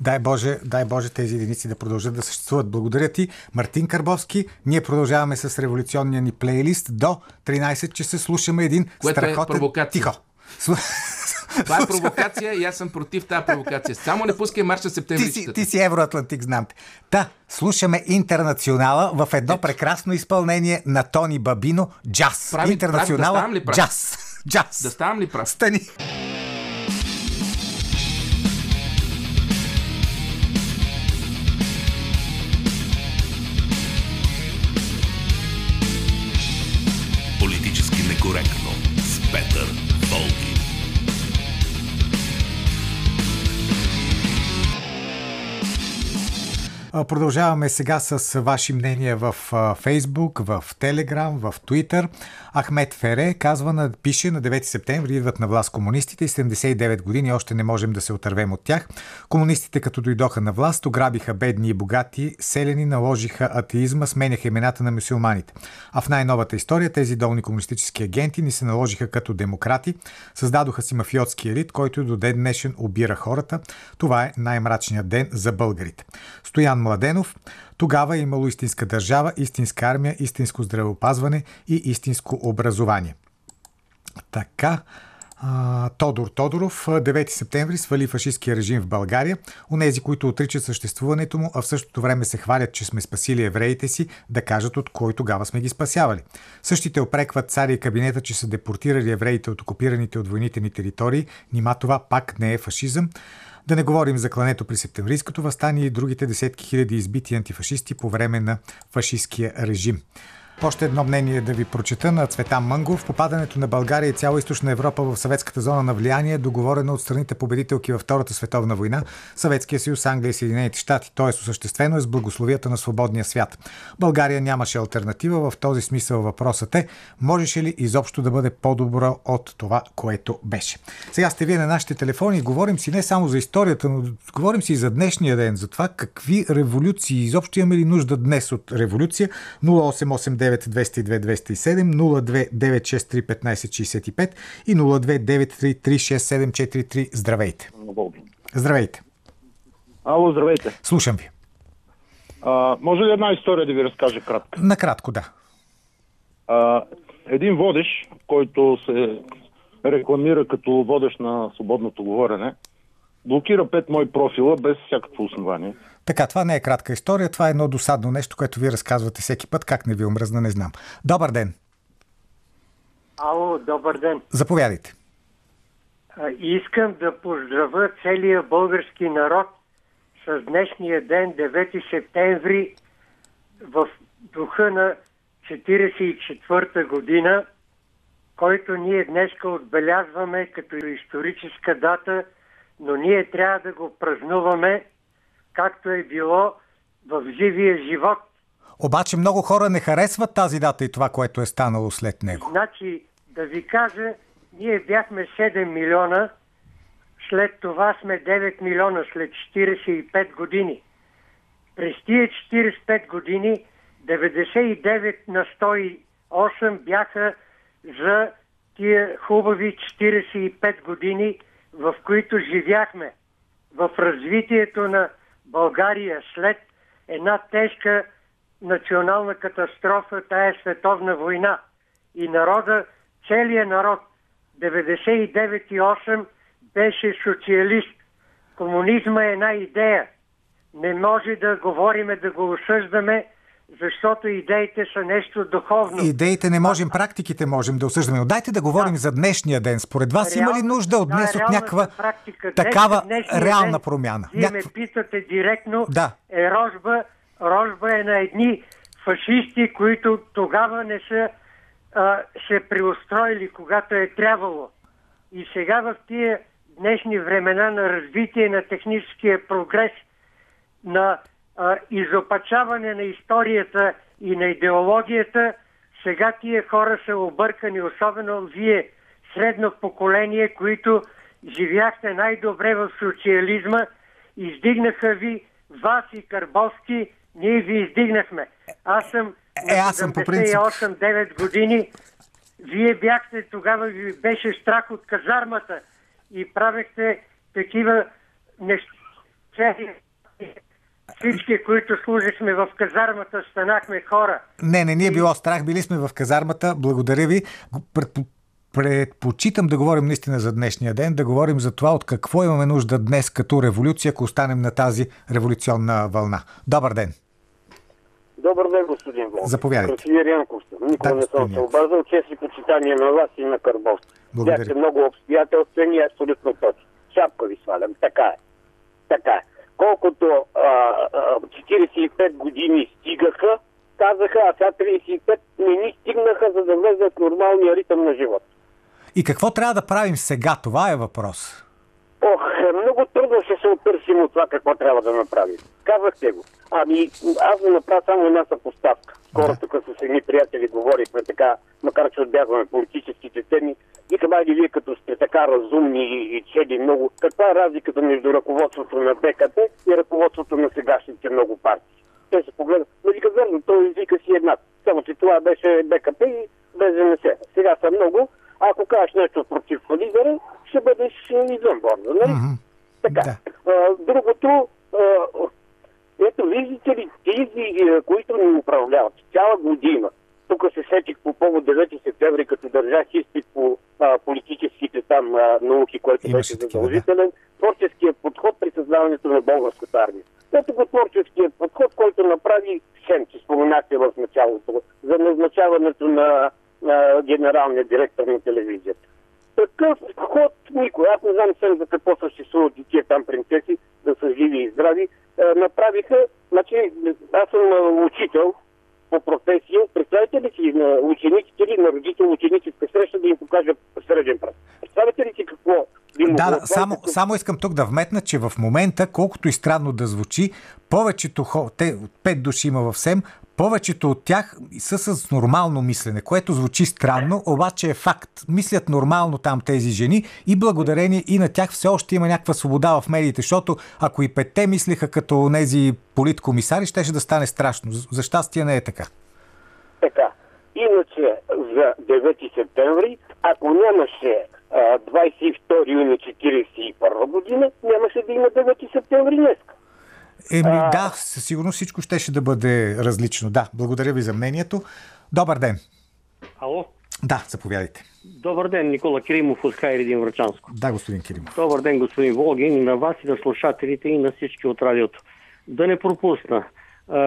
Дай Боже, дай Боже тези единици да продължат да съществуват. Благодаря ти, Мартин Карбовски. Ние продължаваме с революционния ни плейлист. До 13 часа слушаме един Което е страхотен... Е провокация. Тихо. Това е провокация и аз съм против тази провокация. Само не пускай марша септември. Ти си, ти си евроатлантик, знам. Та, слушаме Интернационала в едно прекрасно изпълнение на Тони Бабино джаз. Прави, Интернационала прав, да ли прав? джаз. Джаз. Да ставам ли прав? Стани. Продължаваме сега с ваши мнения в Фейсбук, в Телеграм, в Твитър. Ахмед Фере казва, пише на 9 септември идват на власт комунистите и 79 години още не можем да се отървем от тях. Комунистите като дойдоха на власт, ограбиха бедни и богати, селени наложиха атеизма, сменяха имената на мусулманите. А в най-новата история тези долни комунистически агенти ни се наложиха като демократи, създадоха си мафиотски елит, който до ден днешен обира хората. Това е най-мрачният ден за българите. Стоян Младенов. Тогава е имало истинска държава, истинска армия, истинско здравеопазване и истинско образование. Така, Тодор Тодоров, 9 септември свали фашистския режим в България. Онези, които отричат съществуването му, а в същото време се хвалят, че сме спасили евреите си, да кажат от кой тогава сме ги спасявали. Същите опрекват цари и кабинета, че са депортирали евреите от окупираните от войните ни територии. Нима това пак не е фашизъм. Да не говорим за клането при септемврийското възстание и другите десетки хиляди избити антифашисти по време на фашистския режим. Още едно мнение да ви прочета на Цветан Мънгов. Попадането на България и цяла източна Европа в съветската зона на влияние е договорено от страните победителки във Втората световна война, Съветския съюз, Англия и Съединените щати, т.е. осъществено е с благословията на свободния свят. България нямаше альтернатива, в този смисъл въпросът е, можеше ли изобщо да бъде по-добро от това, което беше. Сега сте вие на нашите телефони говорим си не само за историята, но говорим си и за днешния ден, за това какви революции изобщо имаме ли нужда днес от революция. 0889 02 963 и 02 933 Здравейте! Здравейте! Ало, здравейте. Слушам ви. А, може ли една история да ви разкажа кратко? Накратко, да. А, един водещ, който се рекламира като водещ на свободното говорене, блокира пет мои профила без всякакво основание. Така, това не е кратка история, това е едно досадно нещо, което ви разказвате всеки път. Как не ви омръзна, не знам. Добър ден. Ало, добър ден. Заповядайте. Искам да поздравя целия български народ с днешния ден, 9 септември, в духа на 44-та година, който ние днеска отбелязваме като историческа дата, но ние трябва да го празнуваме както е било в живия живот. Обаче много хора не харесват тази дата и това, което е станало след него. Значи, да ви кажа, ние бяхме 7 милиона, след това сме 9 милиона след 45 години. През тия 45 години 99 на 108 бяха за тия хубави 45 години, в които живяхме в развитието на България след една тежка национална катастрофа, тая световна война. И народа, целият народ, 99,8 беше социалист. Комунизма е една идея. Не може да говориме, да го осъждаме, защото идеите са нещо духовно. Идеите не можем, практиките можем да осъждаме. Но дайте да говорим Да. за днешния ден. Според вас има ли Реална- нужда от да, днес от реалната някаква практика. Такава реална ден, промяна? Вие Някаква... ме питате директно. Да. Е рожба, рожба е на едни фашисти, които тогава не са а, се преустроили, когато е трябвало. И сега в тия днешни времена на развитие на техническия прогрес, на а, изопачаване на историята и на идеологията, сега тия хора са объркани, особено вие, средно поколение, които живяхте най-добре в социализма, издигнаха ви вас и Карбовски, ние ви издигнахме. Аз съм Е, аз съм по принцип- 8-9 години. Вие бяхте, тогава ви беше страх от казармата и правехте такива неща. Всички, които служихме в казармата, станахме хора. Не, не ни е било страх. Били сме в казармата. Благодаря ви. Предпо- Предпочитам да говорим наистина за днешния ден, да говорим за това от какво имаме нужда днес като революция, ако останем на тази революционна вълна. Добър ден! Добър ден, господин Волк. Заповядайте. Красивир Янков съм. Никога Да, не съм се обаждал. Чест и почитание на вас и на Карбовски. Благодаря. Бяхте много обстоятелствени и абсолютно точни. Шапка ви свалям. Така е. Така е. Колкото а, а, 45 години стигаха, казаха, а сега 35 не ни стигнаха, за да влезат в нормалния ритъм на живот. И какво трябва да правим сега? Това е въпрос. Ох, е, много трудно ще се отърсим от това какво трябва да направим. Казахте го. Ами, аз да направя само една съпоставка. Скоро тук с едни приятели говорихме така, макар че отбягваме политическите теми. Викам, айде вие като сте така разумни и, и чели много, каква е разликата между ръководството на БКП и ръководството на сегашните много партии? Те се погледат, но вика верно, той извика си една. Само, че това беше БКП и БЗНС. Сега са много. Ако кажеш нещо против лидера, ще бъдеш извън борда, нали? Мгм. Така. Да. А, другото, а, ето виждате ли тези, които ни управляват цяла година, тук се сетих по повод 9 септември, като държах изпит по а, политическите там а, науки, който Имаше беше задължителен, творческият подход при създаването на българската армия. Ето го творческият подход, който направи Хем, че споменахте в началото, за назначаването на, на генералния директор на телевизията. Такъв ход никой. Аз не знам сега за какво съществуват и тия там принцеси, да са живи и здрави. Е, направиха, значи аз съм учител по професия. Представете ли си на учениците ли, на родител ученическа среща да им покажа среден пръст? Представете ли си какво Да, да, само, само искам тук да вметна, че в момента, колкото и странно да звучи, повечето хора, те пет души има в СЕМ, повечето от тях са с нормално мислене, което звучи странно, обаче е факт. Мислят нормално там тези жени и благодарение и на тях все още има някаква свобода в медиите, защото ако и петте мислиха като тези политкомисари, щеше да стане страшно. За щастие не е така. Така. Иначе за 9 септември, ако нямаше а, 22 юни 1941 година, нямаше да има 9 септември днес. Еми А, да, със сигурност всичко щеше да бъде различно. Да, благодаря ви за мнението. Добър ден. Ало? Да, заповядайте. Добър ден, Никола Киримов от Хайредин Врачанско. Да, господин Киримов. Добър ден, господин Волгин, и на вас и на слушателите и на всички от радиото. Да не пропусна. А,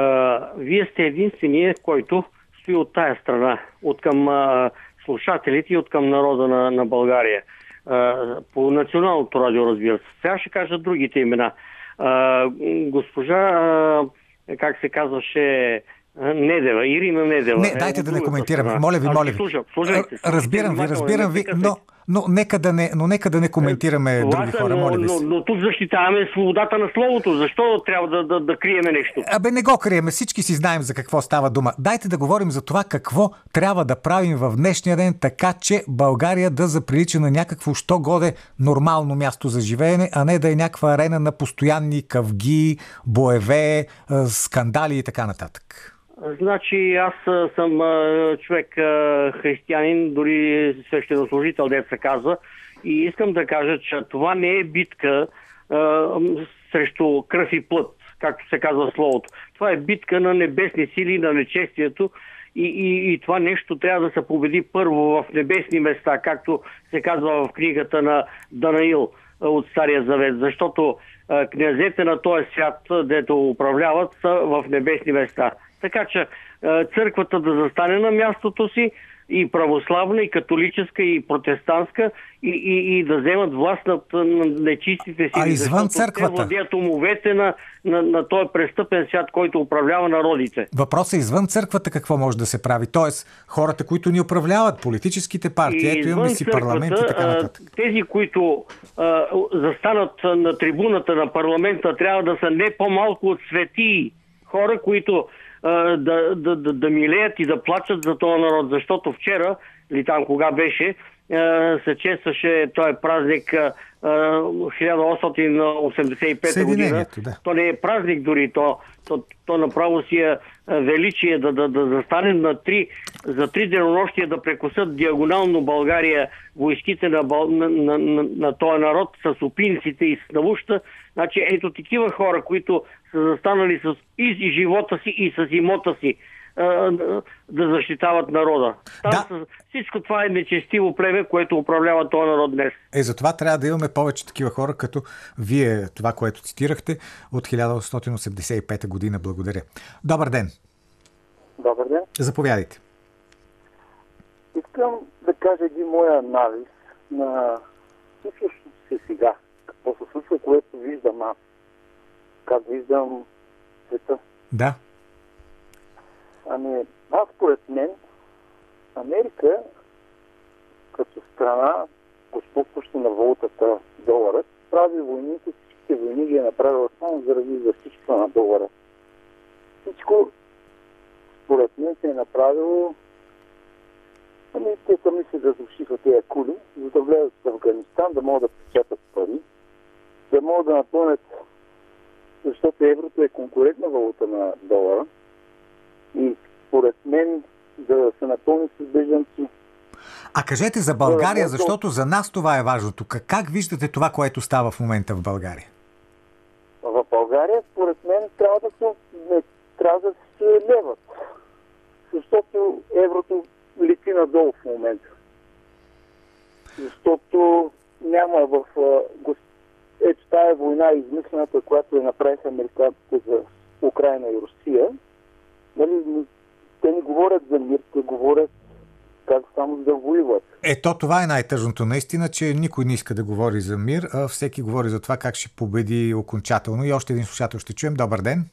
вие сте единствения, който стои от тая страна, от към а, слушателите и от към народа на, на България. А, по националното радио, разбира се. Сега ще кажа другите имена. А, госпожа, а, как се казваше, Недева, Ирина Недева. Не, е дайте от да не коментираме. Моля ви, Аз моля ви. Слушам, слушайте, Разбирам ви, разбирам ви, но, но, нека да не, но нека да не коментираме Това други хора, но, моля ви но, но тук защитаваме свободата на словото. Защо трябва да, да, да криеме нещо? Абе, не го криеме, всички си знаем за какво става дума. Дайте да говорим за това какво трябва да правим в днешния ден, така че България да заприлича на някакво що годе нормално място за живеене, а не да е някаква арена на постоянни къвги, боеве, скандали и така нататък. Значи аз съм човек християнин, дори свещенослужител, дет се казва, и искам да кажа, че това не е битка а, срещу кръв и плът, както се казва словото. Това е битка на небесни сили, на нечестието и, и, и това нещо трябва да се победи първо в небесни места, както се казва в книгата на Данаил от Стария Завет, защото а, князете на този свят, дето управляват, са в небесни места. Така че а, църквата да застане на мястото си и православна, и католическа, и протестантска, и, и, и да вземат власт над, нечистите си. А извън църквата? Те владеят умовете на, на, на този престъпен свят, който управлява народите. Въпросът е извън църквата какво може да се прави. Тоест, хората, които ни управляват, политическите партии, ето имаме си парламент и така нататък. Тези, които а, застанат на трибуната на парламента, трябва да са не по-малко от светии. Хора, които да, да, да, да милеят и да плачат за този народ. Защото вчера, или там кога беше, се честваше този празник а, а, 1885 година. Да. То не е празник дори, то, то, то направо си е а, величие да, да, да застане на три, за три денонощия да прекусат диагонално България войските на, на, на, на, на този народ с опинците и с навуща. Значи ето такива хора, които са застанали с и живота си и с имота си да защитават народа. Там Да. всичко това е нечестиво племе, което управлява този народ днес. Е, затова трябва да имаме повече такива хора, като вие, това, което цитирахте от 1885 година. Благодаря. Добър ден. Добър ден. Заповядайте. Искам да кажа един мой анализ на случващото се сега. Какво се случва, което виждам аз. Как виждам света. Да. Ами, аз според мен, Америка като страна, господстваща на валутата доларът, прави войните, всичките войни ги е направила само заради защита на долара. Всичко, според мен, се е направило Ами, те сами се разрушиха тези кули, за да влезат в Афганистан, да могат да печатат пари, да могат да напълнят, защото еврото е конкурентна валута на долара. И според мен да се напълни с бежанци. А кажете за България, защото за нас това е важното. Как, виждате това, което става в момента в България? В България, според мен, трябва да се, не, трябва да се леват. Защото еврото лети надолу в момента. Защото няма в... Ето тая война, измислената, която я направиха американците за Украина и Русия, нали, те не говорят за мир, те говорят как само да воюват. Ето, това е най-тъжното наистина, че никой не иска да говори за мир, а всеки говори за това как ще победи окончателно. И още един слушател ще чуем. Добър ден.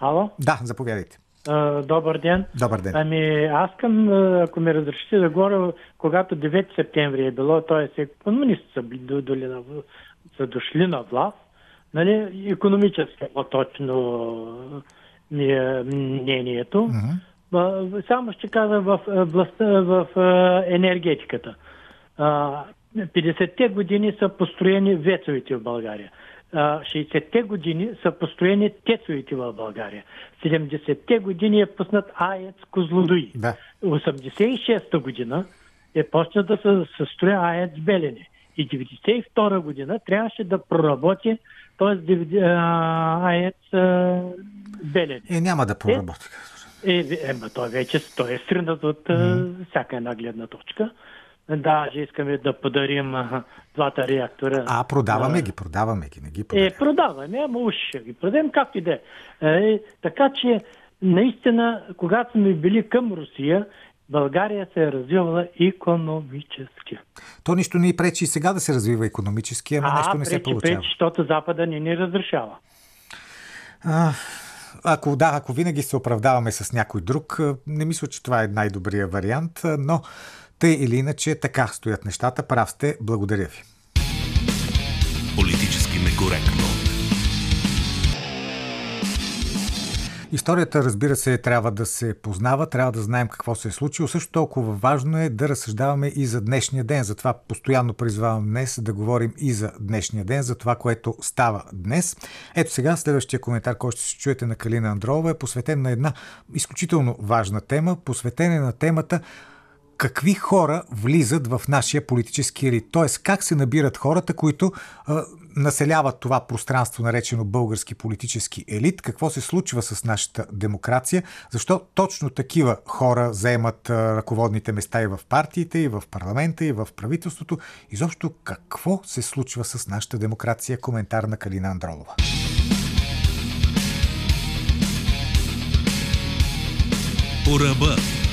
Ало, Да, заповядайте. а, добър ден. Добър ден. Ами аз а, ако ми разрешите да говоря, когато 9 септември е било, т.е. комунисти са, на, са дошли на власт, нали, економически по-точно мнението. А, Само ще кажа в властта, в енергетиката. А, 50-те години са построени вецовете в България. А, 60-те години са построени тецовете в България. 70-те години е пуснат АЕЦ Козлодуи. Да. 86-та година е почна да се състроя АЕЦ Белене. И 92 година трябваше да проработи т.е. АЕЦ Белене. Е, няма да проработи. Е, е, е, той вече той е стринат от mm. всяка една гледна точка. Да, че искаме да подарим двата реактора. А, продаваме ги, продаваме ги, не ги продаваме. Е, продаваме, ама уж ще ги продадем както и да е. Така че, наистина, когато сме били към Русия, България се е развивала економически. То нищо не пречи и сега да се развива економически, ама а, нещо не пречи, се получава. Пречи, защото Запада не ни разрешава. А, ако да, ако винаги се оправдаваме с някой друг, не мисля, че това е най-добрият вариант, но тъй или иначе така стоят нещата. Прав сте. Благодаря ви. Политически некоректно. Историята, разбира се, трябва да се познава, трябва да знаем какво се е случило. Също толкова важно е да разсъждаваме и за днешния ден. Затова постоянно призвавам днес да говорим и за днешния ден, за това, което става днес. Ето сега, следващия коментар, който ще се чуете на Калина Андрова, е посветен на една изключително важна тема, посветен на темата какви хора влизат в нашия политически елит. Т.е. как се набират хората, които а, населяват това пространство, наречено български политически елит, какво се случва с нашата демокрация, защо точно такива хора заемат а, ръководните места и в партиите, и в парламента, и в правителството. Изобщо какво се случва с нашата демокрация? Коментар на Калина Андролова. По.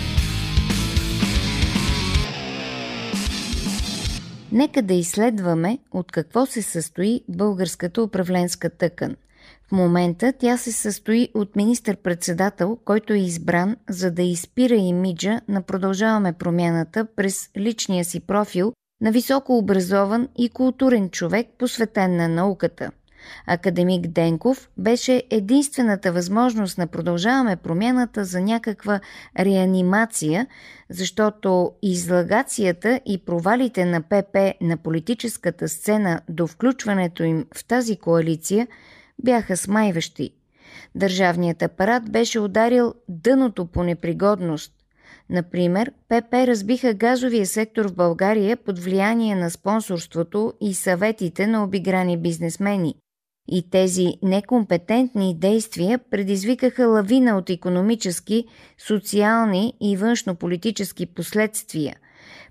Нека да изследваме от какво се състои българската управленска тъкан. В момента тя се състои от министър-председател, който е избран за да изпира имиджа на Продължаваме промяната през личния си профил на високо образован и културен човек, посветен на науката – Академик Денков беше единствената възможност на продължаваме промяната за някаква реанимация, защото излагацията и провалите на ПП на политическата сцена до включването им в тази коалиция бяха смайващи. Държавният апарат беше ударил дъното по непригодност. Например, ПП разбиха газовия сектор в България под влияние на спонсорството и съветите на обиграни бизнесмени – и тези некомпетентни действия предизвикаха лавина от економически, социални и външнополитически последствия.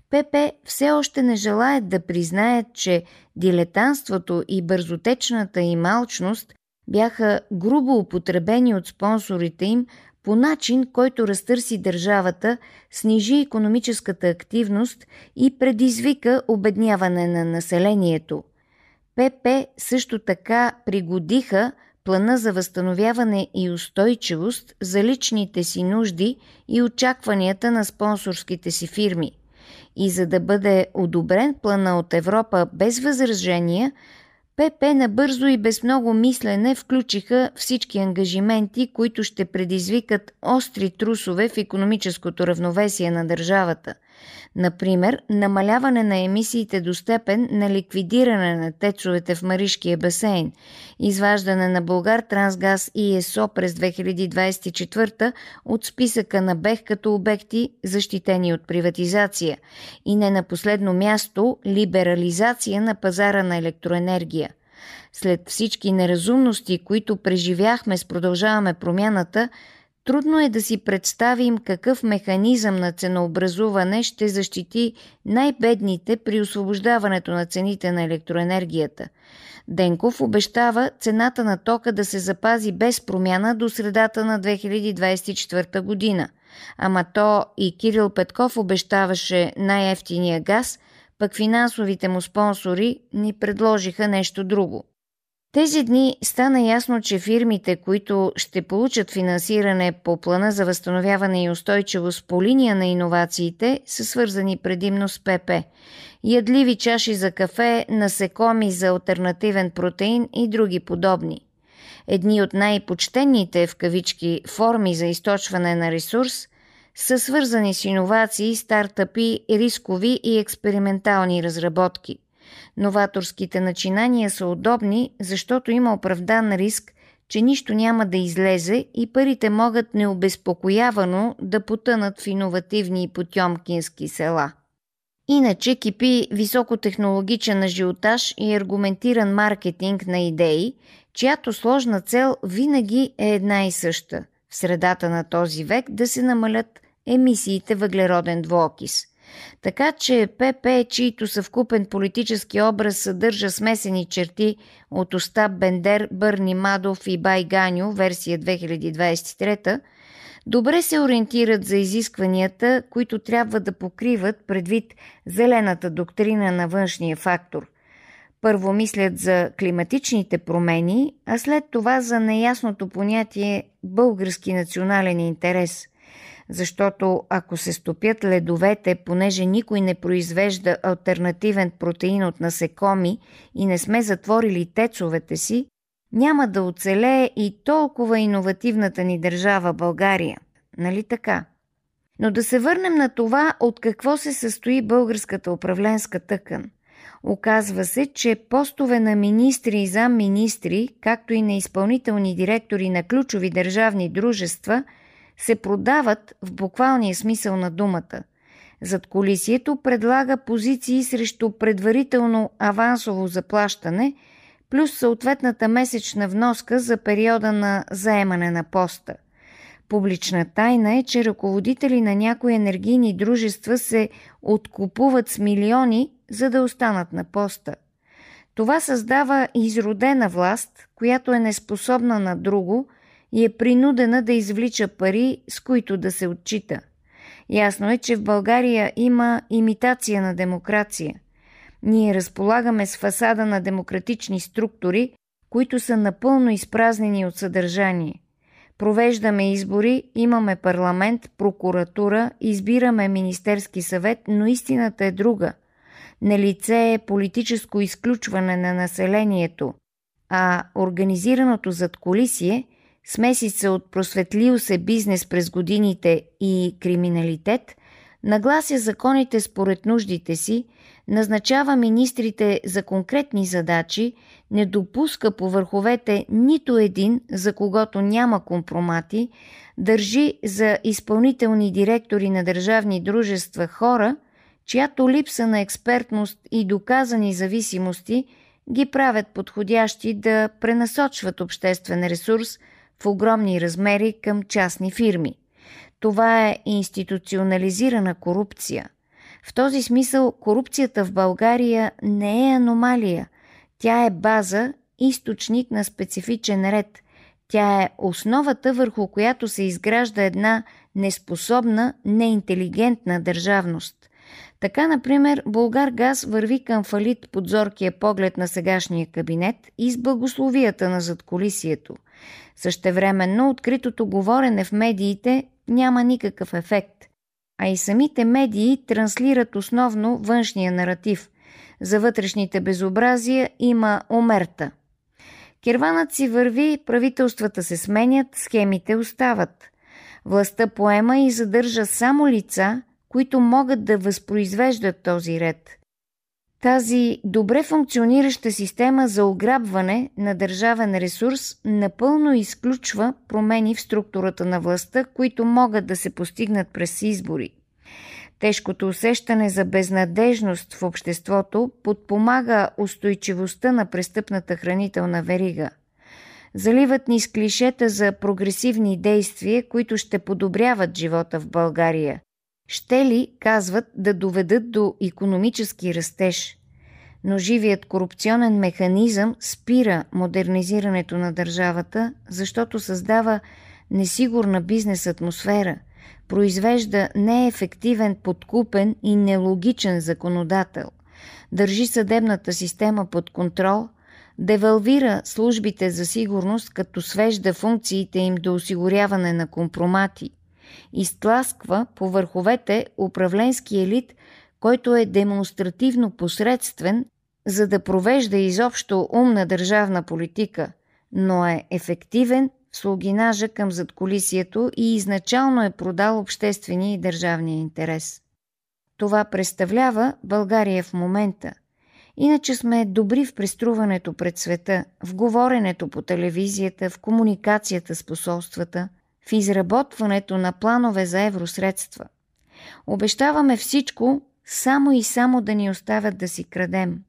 ПП все още не желаят да признаят, че дилетанството и бързотечната им алчност бяха грубо употребени от спонсорите им по начин, който разтърси държавата, снижи економическата активност и предизвика обедняване на населението – ПП също така пригодиха плана за възстановяване и устойчивост за личните си нужди и очакванията на спонсорските си фирми. И за да бъде одобрен плана от Европа без възражения, ПП набързо и без много мислене включиха всички ангажименти, които ще предизвикат остри трусове в економическото равновесие на държавата – Например, намаляване на емисиите до степен на ликвидиране на тецовете в Маришкия басейн, изваждане на Българ Трансгаз и ЕСО през 2024 от списъка на БЕХ като обекти, защитени от приватизация и не на последно място либерализация на пазара на електроенергия. След всички неразумности, които преживяхме с продължаваме промяната, Трудно е да си представим какъв механизъм на ценообразуване ще защити най-бедните при освобождаването на цените на електроенергията. Денков обещава цената на тока да се запази без промяна до средата на 2024 година. Ама то и Кирил Петков обещаваше най-ефтиния газ, пък финансовите му спонсори ни предложиха нещо друго. Тези дни стана ясно, че фирмите, които ще получат финансиране по плана за възстановяване и устойчивост по линия на иновациите, са свързани предимно с ПП. Ядливи чаши за кафе, насекоми за альтернативен протеин и други подобни. Едни от най-почтените в кавички форми за източване на ресурс са свързани с иновации, стартъпи, рискови и експериментални разработки – Новаторските начинания са удобни, защото има оправдан риск, че нищо няма да излезе и парите могат необезпокоявано да потънат в иновативни и потьомкински села. Иначе кипи високотехнологичен ажиотаж и аргументиран маркетинг на идеи, чиято сложна цел винаги е една и съща – в средата на този век да се намалят емисиите въглероден двуокис. Така че ПП, чието съвкупен политически образ съдържа смесени черти от Остап Бендер, Бърни Мадов и Бай Ганю, версия 2023, добре се ориентират за изискванията, които трябва да покриват предвид зелената доктрина на външния фактор. Първо мислят за климатичните промени, а след това за неясното понятие български национален интерес. Защото ако се стопят ледовете, понеже никой не произвежда альтернативен протеин от насекоми и не сме затворили тецовете си, няма да оцелее и толкова иновативната ни държава България. Нали така? Но да се върнем на това от какво се състои българската управленска тъкан. Оказва се, че постове на министри и замминистри, както и на изпълнителни директори на ключови държавни дружества, се продават в буквалния смисъл на думата. Зад колисието предлага позиции срещу предварително авансово заплащане – плюс съответната месечна вноска за периода на заемане на поста. Публична тайна е, че ръководители на някои енергийни дружества се откупуват с милиони, за да останат на поста. Това създава изродена власт, която е неспособна на друго и е принудена да извлича пари, с които да се отчита. Ясно е, че в България има имитация на демокрация – ние разполагаме с фасада на демократични структури, които са напълно изпразнени от съдържание. Провеждаме избори, имаме парламент, прокуратура, избираме Министерски съвет, но истината е друга. На лице е политическо изключване на населението, а организираното зад колисие, смесица от просветлил се бизнес през годините и криминалитет, наглася законите според нуждите си – назначава министрите за конкретни задачи, не допуска по върховете нито един, за когото няма компромати, държи за изпълнителни директори на държавни дружества хора, чиято липса на експертност и доказани зависимости ги правят подходящи да пренасочват обществен ресурс в огромни размери към частни фирми. Това е институционализирана корупция – в този смисъл корупцията в България не е аномалия. Тя е база, източник на специфичен ред. Тя е основата, върху която се изгражда една неспособна, неинтелигентна държавност. Така, например, Българ Газ върви към фалит под зоркия поглед на сегашния кабинет и с благословията на задколисието. Същевременно откритото говорене в медиите няма никакъв ефект а и самите медии транслират основно външния наратив. За вътрешните безобразия има омерта. Керванът си върви, правителствата се сменят, схемите остават. Властта поема и задържа само лица, които могат да възпроизвеждат този ред – тази добре функционираща система за ограбване на държавен ресурс напълно изключва промени в структурата на властта, които могат да се постигнат през избори. Тежкото усещане за безнадежност в обществото подпомага устойчивостта на престъпната хранителна верига. Заливат ни с клишета за прогресивни действия, които ще подобряват живота в България ще ли, казват, да доведат до економически растеж. Но живият корупционен механизъм спира модернизирането на държавата, защото създава несигурна бизнес атмосфера, произвежда неефективен, подкупен и нелогичен законодател, държи съдебната система под контрол, девалвира службите за сигурност, като свежда функциите им до осигуряване на компромати – изтласква по върховете управленски елит, който е демонстративно посредствен, за да провежда изобщо умна държавна политика, но е ефективен в слугинажа към задколисието и изначално е продал обществения и държавния интерес. Това представлява България в момента. Иначе сме добри в преструването пред света, в говоренето по телевизията, в комуникацията с посолствата – в изработването на планове за евросредства. Обещаваме всичко само и само да ни оставят да си крадем.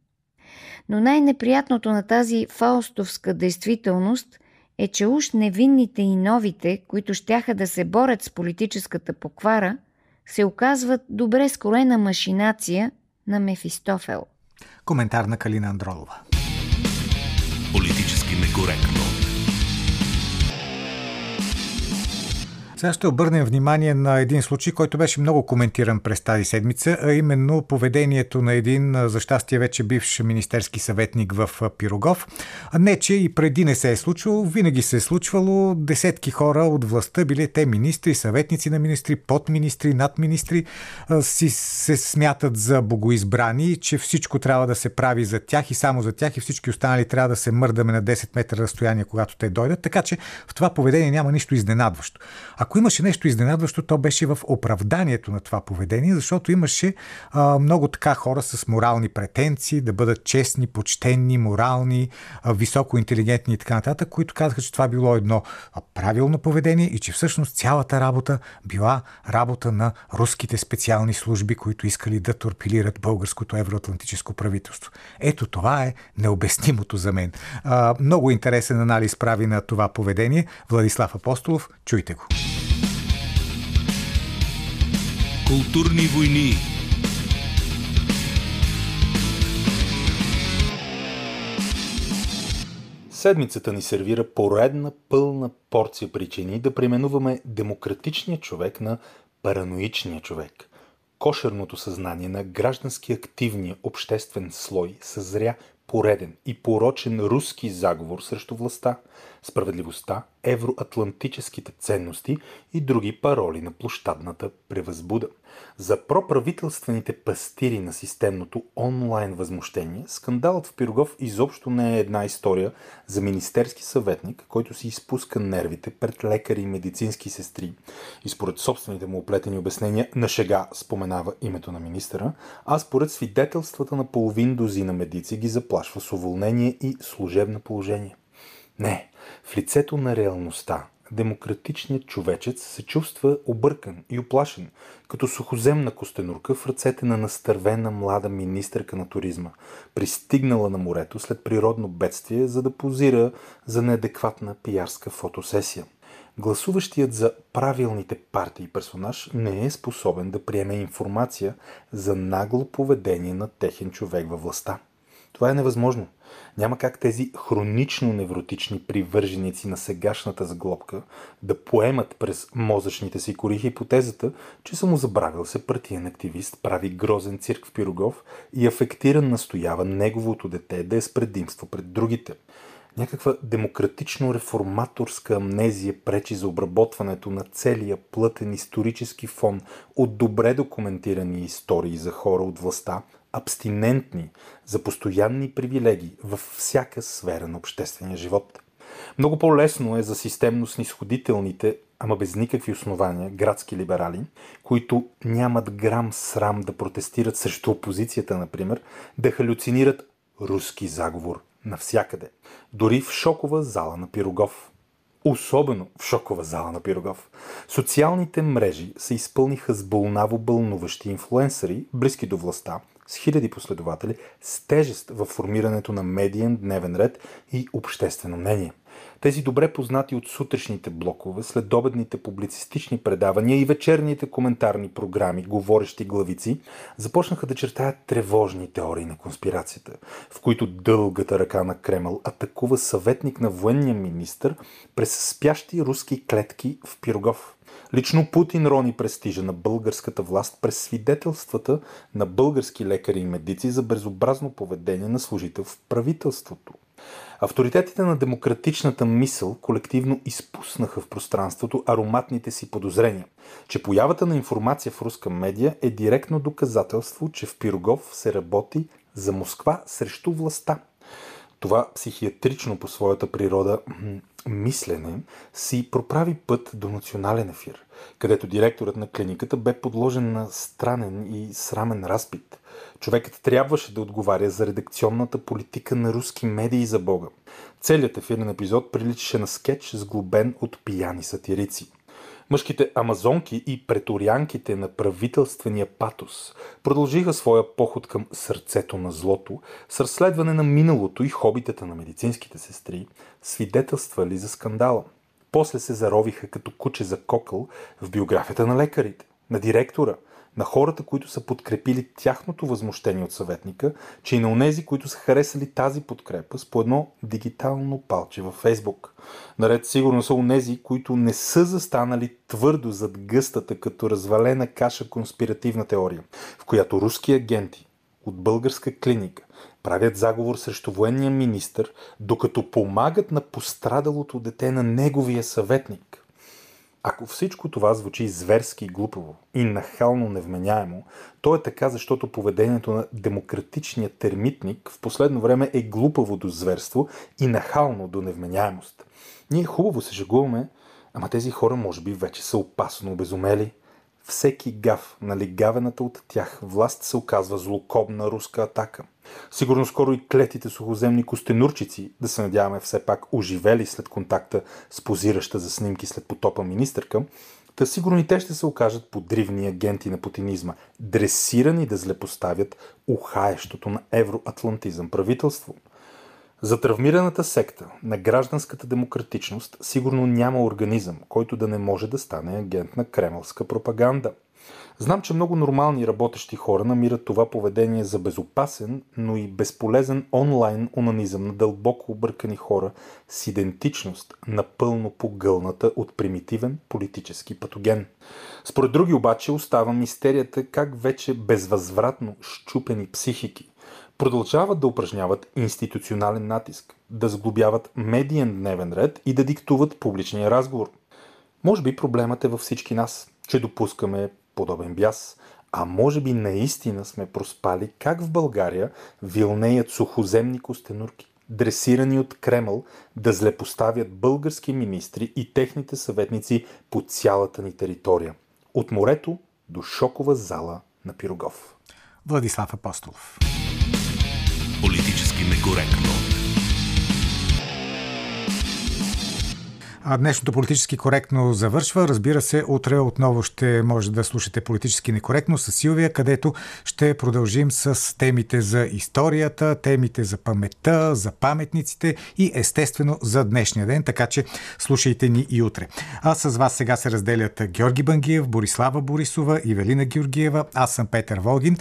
Но най-неприятното на тази фаустовска действителност е, че уж невинните и новите, които щяха да се борят с политическата поквара, се оказват добре скроена машинация на Мефистофел. Коментар на Калина Андролова. Политически некоректно. Сега ще обърнем внимание на един случай, който беше много коментиран през тази седмица, а именно поведението на един, за щастие вече бивш министерски съветник в Пирогов. Не, че и преди не се е случвало, винаги се е случвало. Десетки хора от властта, били те министри, съветници на министри, подминистри, надминистри, си се смятат за богоизбрани, че всичко трябва да се прави за тях и само за тях и всички останали трябва да се мърдаме на 10 метра разстояние, когато те дойдат. Така че в това поведение няма нищо изненадващо. Имаше нещо изненадващо, то беше в оправданието на това поведение, защото имаше а, много така хора с морални претенции, да бъдат честни, почтенни, морални, а, високо и така нататък, които казаха, че това било едно правилно поведение и че всъщност цялата работа била работа на руските специални служби, които искали да торпилират българското евроатлантическо правителство. Ето това е необяснимото за мен. А, много интересен анализ прави на това поведение Владислав Апостолов. Чуйте го. Културни войни. Седмицата ни сервира поредна пълна порция причини да преименуваме демократичния човек на параноичния човек. Кошерното съзнание на граждански активния обществен слой съзря пореден и порочен руски заговор срещу властта, справедливостта, евроатлантическите ценности и други пароли на площадната превъзбуда. За проправителствените пастири на системното онлайн възмущение, скандалът в Пирогов изобщо не е една история за министерски съветник, който си изпуска нервите пред лекари и медицински сестри и според собствените му оплетени обяснения на шега споменава името на министъра, а според свидетелствата на половин дозина медици ги заплашва с уволнение и служебно положение. Не, в лицето на реалността демократичният човечец се чувства объркан и оплашен, като сухоземна костенурка в ръцете на настървена млада министърка на туризма, пристигнала на морето след природно бедствие, за да позира за неадекватна пиярска фотосесия. Гласуващият за правилните партии персонаж не е способен да приеме информация за нагло поведение на техен човек във властта. Това е невъзможно – няма как тези хронично невротични привърженици на сегашната сглобка да поемат през мозъчните си кори хипотезата, че само забравил се партиен активист, прави грозен цирк в Пирогов и афектиран настоява неговото дете да е с предимство пред другите. Някаква демократично-реформаторска амнезия пречи за обработването на целия плътен исторически фон от добре документирани истории за хора от властта, абстинентни за постоянни привилегии във всяка сфера на обществения живот. Много по-лесно е за системно снисходителните, ама без никакви основания, градски либерали, които нямат грам срам да протестират срещу опозицията, например, да халюцинират руски заговор навсякъде. Дори в шокова зала на Пирогов. Особено в шокова зала на Пирогов. Социалните мрежи се изпълниха с бълнаво бълнуващи инфлуенсъри, близки до властта, с хиляди последователи, с тежест в формирането на медиен дневен ред и обществено мнение. Тези добре познати от сутрешните блокове, следобедните публицистични предавания и вечерните коментарни програми, говорещи главици, започнаха да чертаят тревожни теории на конспирацията, в които дългата ръка на Кремъл атакува съветник на военния министр през спящи руски клетки в Пирогов. Лично Путин рони престижа на българската власт през свидетелствата на български лекари и медици за безобразно поведение на служител в правителството. Авторитетите на демократичната мисъл колективно изпуснаха в пространството ароматните си подозрения, че появата на информация в руска медия е директно доказателство, че в Пирогов се работи за Москва срещу властта. Това психиатрично по своята природа мислене си проправи път до национален ефир, където директорът на клиниката бе подложен на странен и срамен разпит. Човекът трябваше да отговаря за редакционната политика на руски медии за Бога. Целият ефирен епизод приличаше на скетч, сглобен от пияни сатирици. Мъжките амазонки и преторянките на правителствения патос продължиха своя поход към сърцето на злото с разследване на миналото и хобитата на медицинските сестри, свидетелствали за скандала. После се заровиха като куче за кокъл в биографията на лекарите, на директора – на хората, които са подкрепили тяхното възмущение от съветника, че и на онези, които са харесали тази подкрепа с по едно дигитално палче във Фейсбук. Наред сигурно са онези, които не са застанали твърдо зад гъстата като развалена каша конспиративна теория, в която руски агенти от българска клиника правят заговор срещу военния министр, докато помагат на пострадалото дете на неговия съветник. Ако всичко това звучи зверски глупаво и нахално невменяемо, то е така, защото поведението на демократичния термитник в последно време е глупаво до зверство и нахално до невменяемост. Ние хубаво се жегуваме, ама тези хора може би вече са опасно обезумели. Всеки гав на лигавената от тях власт се оказва злокобна руска атака. Сигурно скоро и клетите сухоземни костенурчици, да се надяваме все пак оживели след контакта с позираща за снимки след потопа министърка, Та сигурно и те ще се окажат подривни агенти на путинизма, дресирани да злепоставят ухаещото на евроатлантизъм правителство. За травмираната секта на гражданската демократичност сигурно няма организъм, който да не може да стане агент на кремълска пропаганда – Знам, че много нормални работещи хора намират това поведение за безопасен, но и безполезен онлайн онанизъм на дълбоко объркани хора с идентичност, напълно погълната от примитивен политически патоген. Според други обаче остава мистерията как вече безвъзвратно щупени психики продължават да упражняват институционален натиск, да сглобяват медиен дневен ред и да диктуват публичния разговор. Може би проблемът е във всички нас, че допускаме подобен бяс, а може би наистина сме проспали как в България вилнеят сухоземни костенурки, дресирани от Кремъл да злепоставят български министри и техните съветници по цялата ни територия. От морето до шокова зала на Пирогов. Владислав Апостолов. Политически некоректно. А днешното политически коректно завършва. Разбира се, утре отново ще може да слушате политически некоректно с Силвия, където ще продължим с темите за историята, темите за паметта, за паметниците и естествено за днешния ден, така че слушайте ни и утре. А с вас сега се разделят Георги Бангиев, Борислава Борисова и Велина Георгиева. Аз съм Петър Волгин.